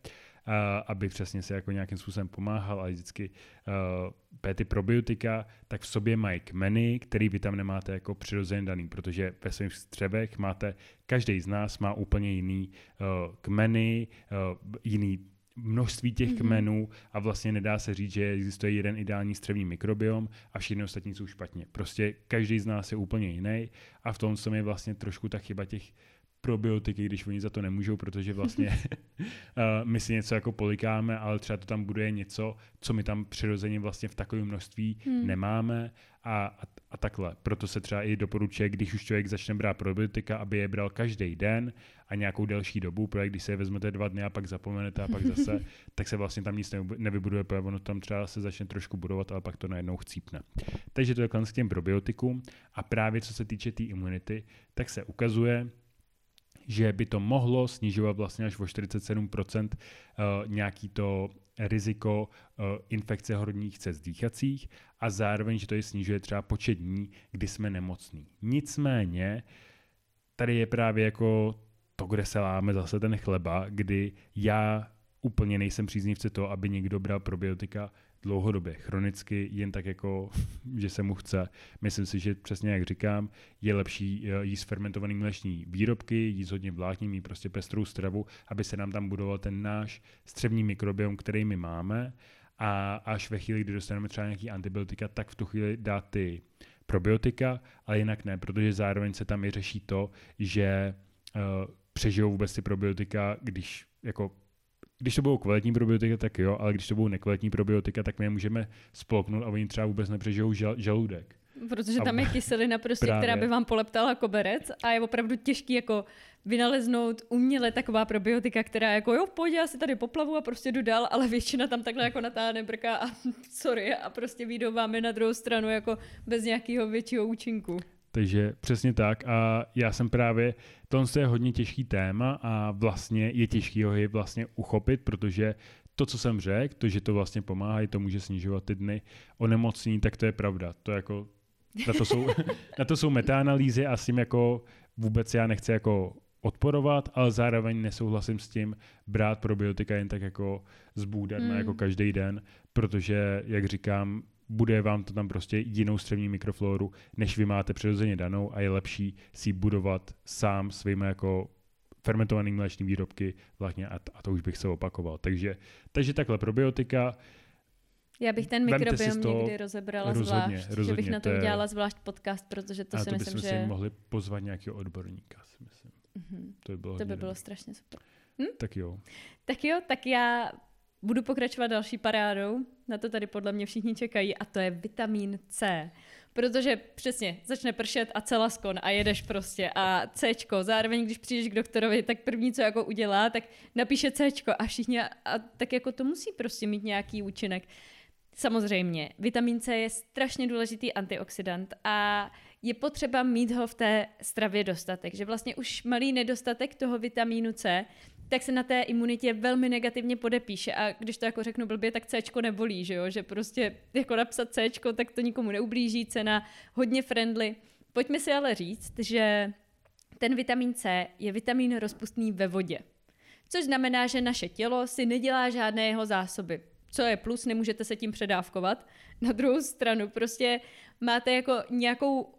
aby přesně se jako nějakým způsobem pomáhal, ale vždycky uh, ty probiotika, tak v sobě mají kmeny, který vy tam nemáte jako přirozeně daný, protože ve svých střevech máte, každý z nás má úplně jiný uh, kmeny, uh, jiný množství těch mm-hmm. kmenů a vlastně nedá se říct, že existuje jeden ideální střevní mikrobiom a všichni ostatní jsou špatně. Prostě každý z nás je úplně jiný a v tom je vlastně trošku ta chyba těch probiotiky, když oni za to nemůžou, protože vlastně uh, my si něco jako polikáme, ale třeba to tam bude něco, co my tam přirozeně vlastně v takovém množství hmm. nemáme a, a, a takhle. Proto se třeba i doporučuje, když už člověk začne brát probiotika, aby je bral každý den a nějakou delší dobu, protože když se je vezmete dva dny a pak zapomenete a pak zase, tak se vlastně tam nic nevybuduje, protože ono tam třeba se začne trošku budovat, ale pak to najednou chcípne. Takže to je k těm probiotikům a právě co se týče té tý imunity, tak se ukazuje, že by to mohlo snižovat vlastně až o 47% uh, eh, nějaký to riziko uh, infekce horních cest dýchacích a zároveň, že to je snižuje třeba počet dní, kdy jsme nemocní. Nicméně, tady je právě jako to, kde se láme zase ten chleba, kdy já úplně nejsem příznivce toho, aby někdo bral probiotika dlouhodobě, chronicky, jen tak jako, že se mu chce. Myslím si, že přesně jak říkám, je lepší eh, jíst fermentovaný mleční výrobky, jíst hodně vláknin, mít prostě pestrou stravu, aby se nám tam budoval ten náš střevní mikrobiom, který my máme a až ve chvíli, kdy dostaneme třeba nějaký antibiotika, tak v tu chvíli dát ty probiotika, ale jinak ne, protože zároveň se tam i řeší to, že uh, přežijou vůbec ty probiotika, když jako když to budou kvalitní probiotika, tak jo, ale když to budou nekvalitní probiotika, tak my je můžeme spolknout a oni třeba vůbec nepřežijou žal, žaludek. Protože tam je kyselina prostě, Právě. která by vám poleptala koberec a je opravdu těžký jako vynaleznout uměle taková probiotika, která jako jo, pojď, já si tady poplavu a prostě jdu dál, ale většina tam takhle jako natáhne brka a sorry a prostě výjdou vám na druhou stranu jako bez nějakého většího účinku. Takže přesně tak a já jsem právě, to je hodně těžký téma a vlastně je těžký ho je vlastně uchopit, protože to, co jsem řekl, to, že to vlastně pomáhá, to může snižovat ty dny onemocnění, tak to je pravda. To jako, na to jsou, na to jsou metaanalýzy a s tím jako vůbec já nechci jako odporovat, ale zároveň nesouhlasím s tím brát probiotika jen tak jako z mm. jako každý den, protože, jak říkám, bude vám to tam prostě jinou střevní mikrofloru, než vy máte přirozeně danou a je lepší si budovat sám svými jako fermentovaný mléční výrobky vlastně a, a to už bych se opakoval. Takže, takže takhle probiotika, já bych ten mikrobiom někdy rozebrala rozhodně, zvlášť, rozhodně, že bych na to, to udělala zvlášť podcast, protože to si to myslím, že... si mohli pozvat nějakého odborníka, si myslím. Mm-hmm. To by bylo, to by bylo strašně super. Hm? Tak jo. Tak jo, tak já budu pokračovat další parádou, na to tady podle mě všichni čekají, a to je vitamin C. Protože přesně, začne pršet a celaskon a jedeš prostě a C, zároveň když přijdeš k doktorovi, tak první, co jako udělá, tak napíše C a všichni, a, a tak jako to musí prostě mít nějaký účinek. Samozřejmě, vitamin C je strašně důležitý antioxidant a je potřeba mít ho v té stravě dostatek, že vlastně už malý nedostatek toho vitamínu C tak se na té imunitě velmi negativně podepíše. A když to jako řeknu blbě, tak C nebolí, že jo? Že prostě jako napsat C, tak to nikomu neublíží, cena hodně friendly. Pojďme si ale říct, že ten vitamin C je vitamin rozpustný ve vodě Což znamená, že naše tělo si nedělá žádné jeho zásoby. Co je plus, nemůžete se tím předávkovat. Na druhou stranu prostě máte jako nějakou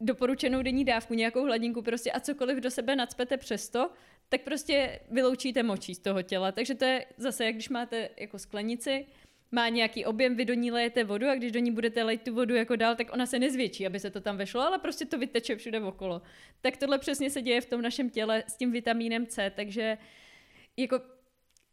doporučenou denní dávku, nějakou hladinku prostě a cokoliv do sebe nadspete přesto, tak prostě vyloučíte močí z toho těla. Takže to je zase, jak když máte jako sklenici, má nějaký objem, vy do ní lejete vodu a když do ní budete lejt tu vodu jako dál, tak ona se nezvětší, aby se to tam vešlo, ale prostě to vyteče všude okolo. Tak tohle přesně se děje v tom našem těle s tím vitamínem C, takže jako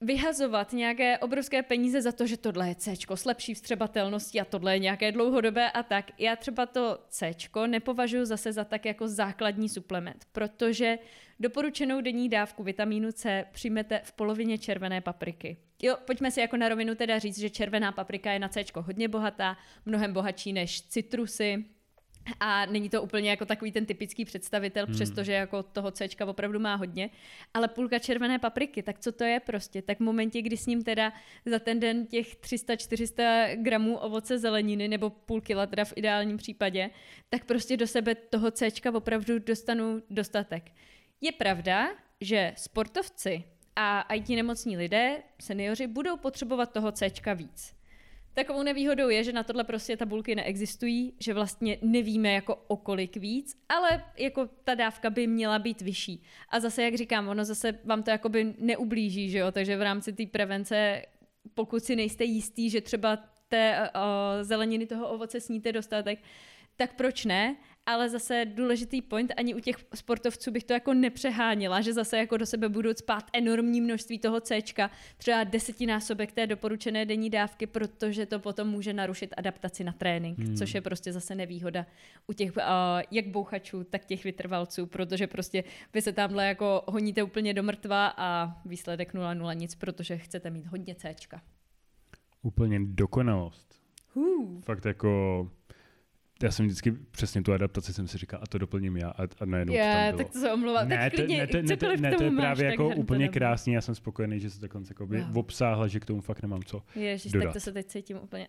vyhazovat nějaké obrovské peníze za to, že tohle je C s lepší vstřebatelností a tohle je nějaké dlouhodobé a tak. Já třeba to C nepovažuji zase za tak jako základní suplement, protože doporučenou denní dávku vitamínu C přijmete v polovině červené papriky. Jo, pojďme si jako na rovinu teda říct, že červená paprika je na C hodně bohatá, mnohem bohatší než citrusy, a není to úplně jako takový ten typický představitel, hmm. přestože jako toho C opravdu má hodně. Ale půlka červené papriky, tak co to je prostě? Tak v momentě, kdy s ním teda za ten den těch 300-400 gramů ovoce zeleniny, nebo půl kila teda v ideálním případě, tak prostě do sebe toho C opravdu dostanu dostatek. Je pravda, že sportovci a IT nemocní lidé, seniori, budou potřebovat toho C víc. Takovou nevýhodou je, že na tohle prostě tabulky neexistují, že vlastně nevíme jako o kolik víc, ale jako ta dávka by měla být vyšší. A zase, jak říkám, ono zase vám to jakoby neublíží, že jo, takže v rámci té prevence, pokud si nejste jistý, že třeba té uh, zeleniny toho ovoce sníte dostatek, tak proč ne? Ale zase důležitý point, ani u těch sportovců bych to jako nepřeháněla, že zase jako do sebe budou spát enormní množství toho C, třeba desetinásobek té doporučené denní dávky, protože to potom může narušit adaptaci na trénink, hmm. což je prostě zase nevýhoda u těch uh, jak bouchačů, tak těch vytrvalců, protože prostě vy se tamhle jako honíte úplně do mrtva a výsledek 0-0 nic, protože chcete mít hodně C. Úplně dokonalost. Uh. Fakt jako já jsem vždycky přesně tu adaptaci jsem si říkal, a to doplním já a, a najednou yeah, to tam bylo. tak to se omlouvám. Ne, tak klidně, ne, ne, ne, ne, ne, to je právě máš, jako úplně to krásný, já jsem spokojený, že se takhle jako wow. obsáhla, že k tomu fakt nemám co Ježiš, dodat. tak to se teď cítím úplně...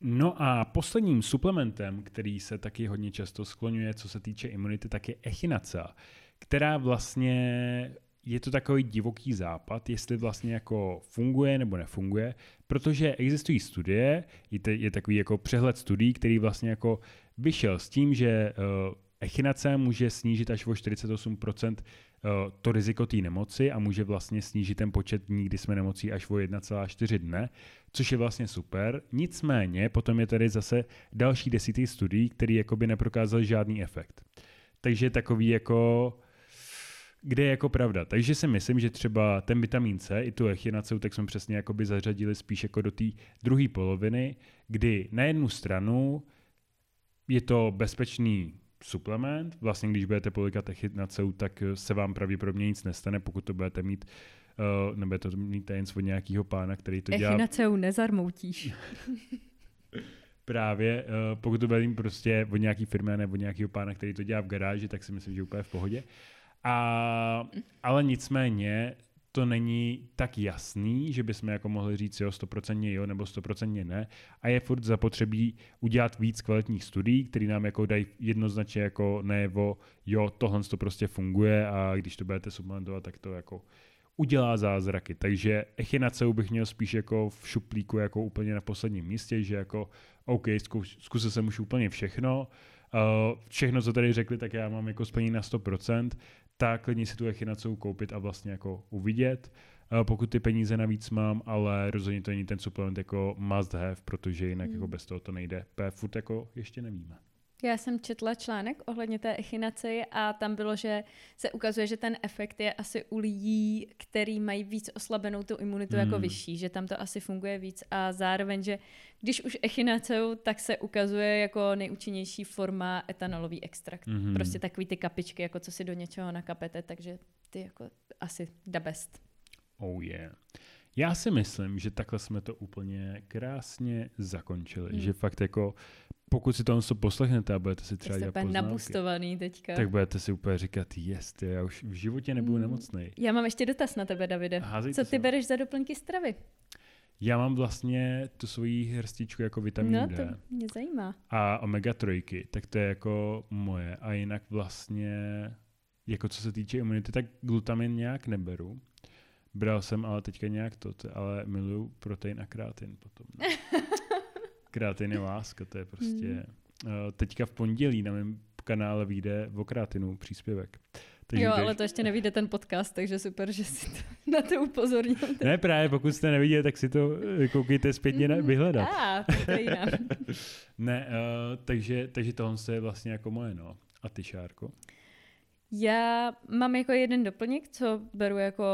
No a posledním suplementem, který se taky hodně často skloňuje, co se týče imunity, tak je echinacea, která vlastně je to takový divoký západ, jestli vlastně jako funguje nebo nefunguje, protože existují studie, je, takový jako přehled studií, který vlastně jako vyšel s tím, že uh, echinace může snížit až o 48% uh, to riziko té nemoci a může vlastně snížit ten počet dní, kdy jsme nemocí až o 1,4 dne, což je vlastně super. Nicméně potom je tady zase další desítky studií, které jakoby neprokázaly žádný efekt. Takže takový jako kde je jako pravda. Takže si myslím, že třeba ten vitamin C i tu echinaceu, tak jsme přesně jakoby zařadili spíš jako do té druhé poloviny, kdy na jednu stranu je to bezpečný suplement, vlastně když budete polikat echinaceu, tak se vám pravděpodobně nic nestane, pokud to budete mít uh, nebo to mít jen od nějakého pána, který to dělá. Echinaceu nezarmoutíš. Právě, uh, pokud to bude prostě od nějaký firmy nebo od nějakého pána, který to dělá v garáži, tak si myslím, že úplně v pohodě. A, ale nicméně to není tak jasný, že bychom jako mohli říct jo, 100% jo nebo 100% ne. A je furt zapotřebí udělat víc kvalitních studií, které nám jako dají jednoznačně jako nevo, jo, tohle to prostě funguje a když to budete suplementovat, tak to jako udělá zázraky. Takže echinaceu bych měl spíš jako v šuplíku jako úplně na posledním místě, že jako OK, zkusil jsem už úplně všechno, Uh, všechno, co tady řekli, tak já mám jako splnění na 100%, tak klidně si tu echinaceu koupit a vlastně jako uvidět, uh, pokud ty peníze navíc mám, ale rozhodně to není ten suplement jako must have, protože jinak mm. jako bez toho to nejde. P furt jako ještě nevíme. Já jsem četla článek ohledně té echinace a tam bylo, že se ukazuje, že ten efekt je asi u lidí, který mají víc oslabenou tu imunitu jako hmm. jako vyšší, že tam to asi funguje víc a zároveň, že když už echinaceu, tak se ukazuje jako nejúčinnější forma etanolový extrakt. Hmm. Prostě takový ty kapičky, jako co si do něčeho nakapete, takže ty jako asi the best. Oh yeah. Já si myslím, že takhle jsme to úplně krásně zakončili, hmm. že fakt jako pokud si to poslechnete a budete si třeba dělat poznámky, nabustovaný teďka. tak budete si úplně říkat, jest, já už v životě nebudu hmm. nemocný. Já mám ještě dotaz na tebe, Davide. Co ty se. bereš za doplňky stravy? Já mám vlastně tu svoji hrstičku jako vitamin no, D. to mě zajímá. A omega trojky, tak to je jako moje. A jinak vlastně jako co se týče imunity, tak glutamin nějak neberu. Bral jsem ale teďka nějak to, to ale miluju protein a krátin potom. No. krátin je láska, to je prostě... Uh, teďka v pondělí na mém kanále vyjde o krátinu příspěvek. Takže jo, ale to ještě nevíde ten podcast, takže super, že si to, na to upozornil. Ne, právě pokud jste neviděli, tak si to eh, koukejte zpětně na, vyhledat. A, Ne, uh, takže, takže tohle je vlastně jako moje, no. A ty, Šárko? Já mám jako jeden doplněk, co beru jako,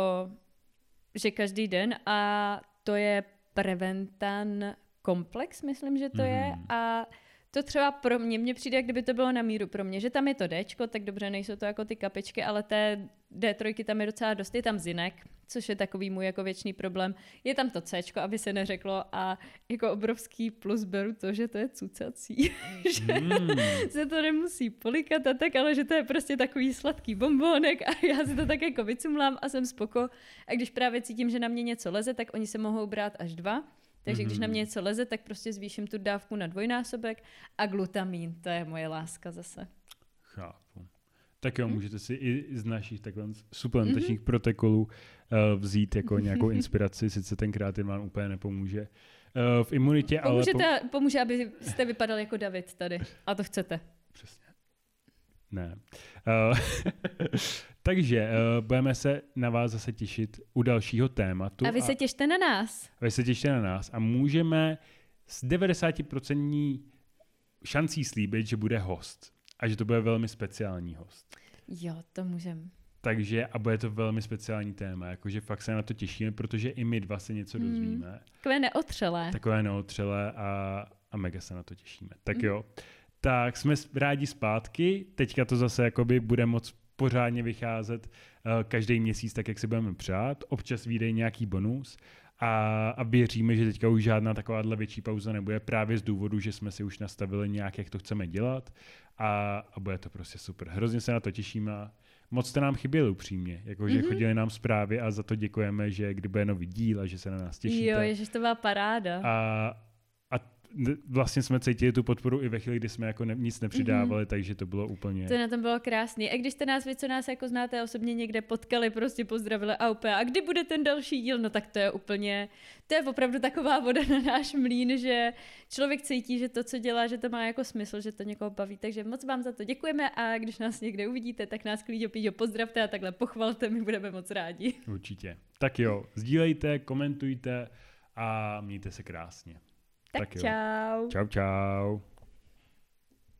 že každý den a to je Preventan komplex, myslím, že to mm. je. Mhm. A to třeba pro mě, mně přijde, jak kdyby to bylo na míru pro mě, že tam je to D, tak dobře, nejsou to jako ty kapičky, ale té D3 tam je docela dost, je tam zinek, což je takový můj jako věčný problém. Je tam to C, aby se neřeklo a jako obrovský plus beru to, že to je cucací, že mm. se to nemusí polikat a tak, ale že to je prostě takový sladký bombónek a já si to tak jako vycumlám a jsem spoko. A když právě cítím, že na mě něco leze, tak oni se mohou brát až dva. Takže mm-hmm. když na mě mhm. něco leze, tak prostě zvýším tu dávku na dvojnásobek a glutamin, to je moje láska zase. Chápu. Tak jo, mm. můžete si i z našich takhle suplementačních mm-hmm. protokolů uh, vzít jako nějakou inspiraci, sice tenkrát jim vám úplně nepomůže uh, v imunitě, Pomůžete, ale... Po... Pomůže, abyste vypadali jako David tady. A to chcete. Přesně. Ne. Uh, takže uh, budeme se na vás zase těšit u dalšího tématu. A vy se těšte na nás. A vy se těšte na nás a můžeme s 90% šancí slíbit, že bude host. A že to bude velmi speciální host. Jo, to můžeme. Takže a bude to velmi speciální téma, jakože fakt se na to těšíme, protože i my dva se něco hmm. dozvíme. Takové neotřelé. Takové neotřelé a, a mega se na to těšíme. Tak hmm. Tak jsme rádi zpátky, teďka to zase jakoby bude moc pořádně vycházet uh, každý měsíc tak, jak si budeme přát. Občas vyjde nějaký bonus a, a věříme, že teďka už žádná takováhle větší pauza nebude právě z důvodu, že jsme si už nastavili nějak, jak to chceme dělat a, a bude to prostě super. Hrozně se na to těšíme. Moc jste nám chyběli upřímně, jakože mm-hmm. chodili nám zprávy a za to děkujeme, že kdy bude nový díl a že se na nás těšíte. Jo, ježiš, to byla paráda. A, vlastně jsme cítili tu podporu i ve chvíli, kdy jsme jako ne, nic nepřidávali, mm-hmm. takže to bylo úplně... To na tom bylo krásný. A když jste nás, vy co nás jako znáte osobně někde potkali, prostě pozdravili a úplně, a kdy bude ten další díl, no tak to je úplně, to je opravdu taková voda na náš mlín, že člověk cítí, že to, co dělá, že to má jako smysl, že to někoho baví. Takže moc vám za to děkujeme a když nás někde uvidíte, tak nás klidně píďo pozdravte a takhle pochvalte, my budeme moc rádi. Určitě. Tak jo, sdílejte, komentujte a mějte se krásně. Tak, tak čau. Čau, čau.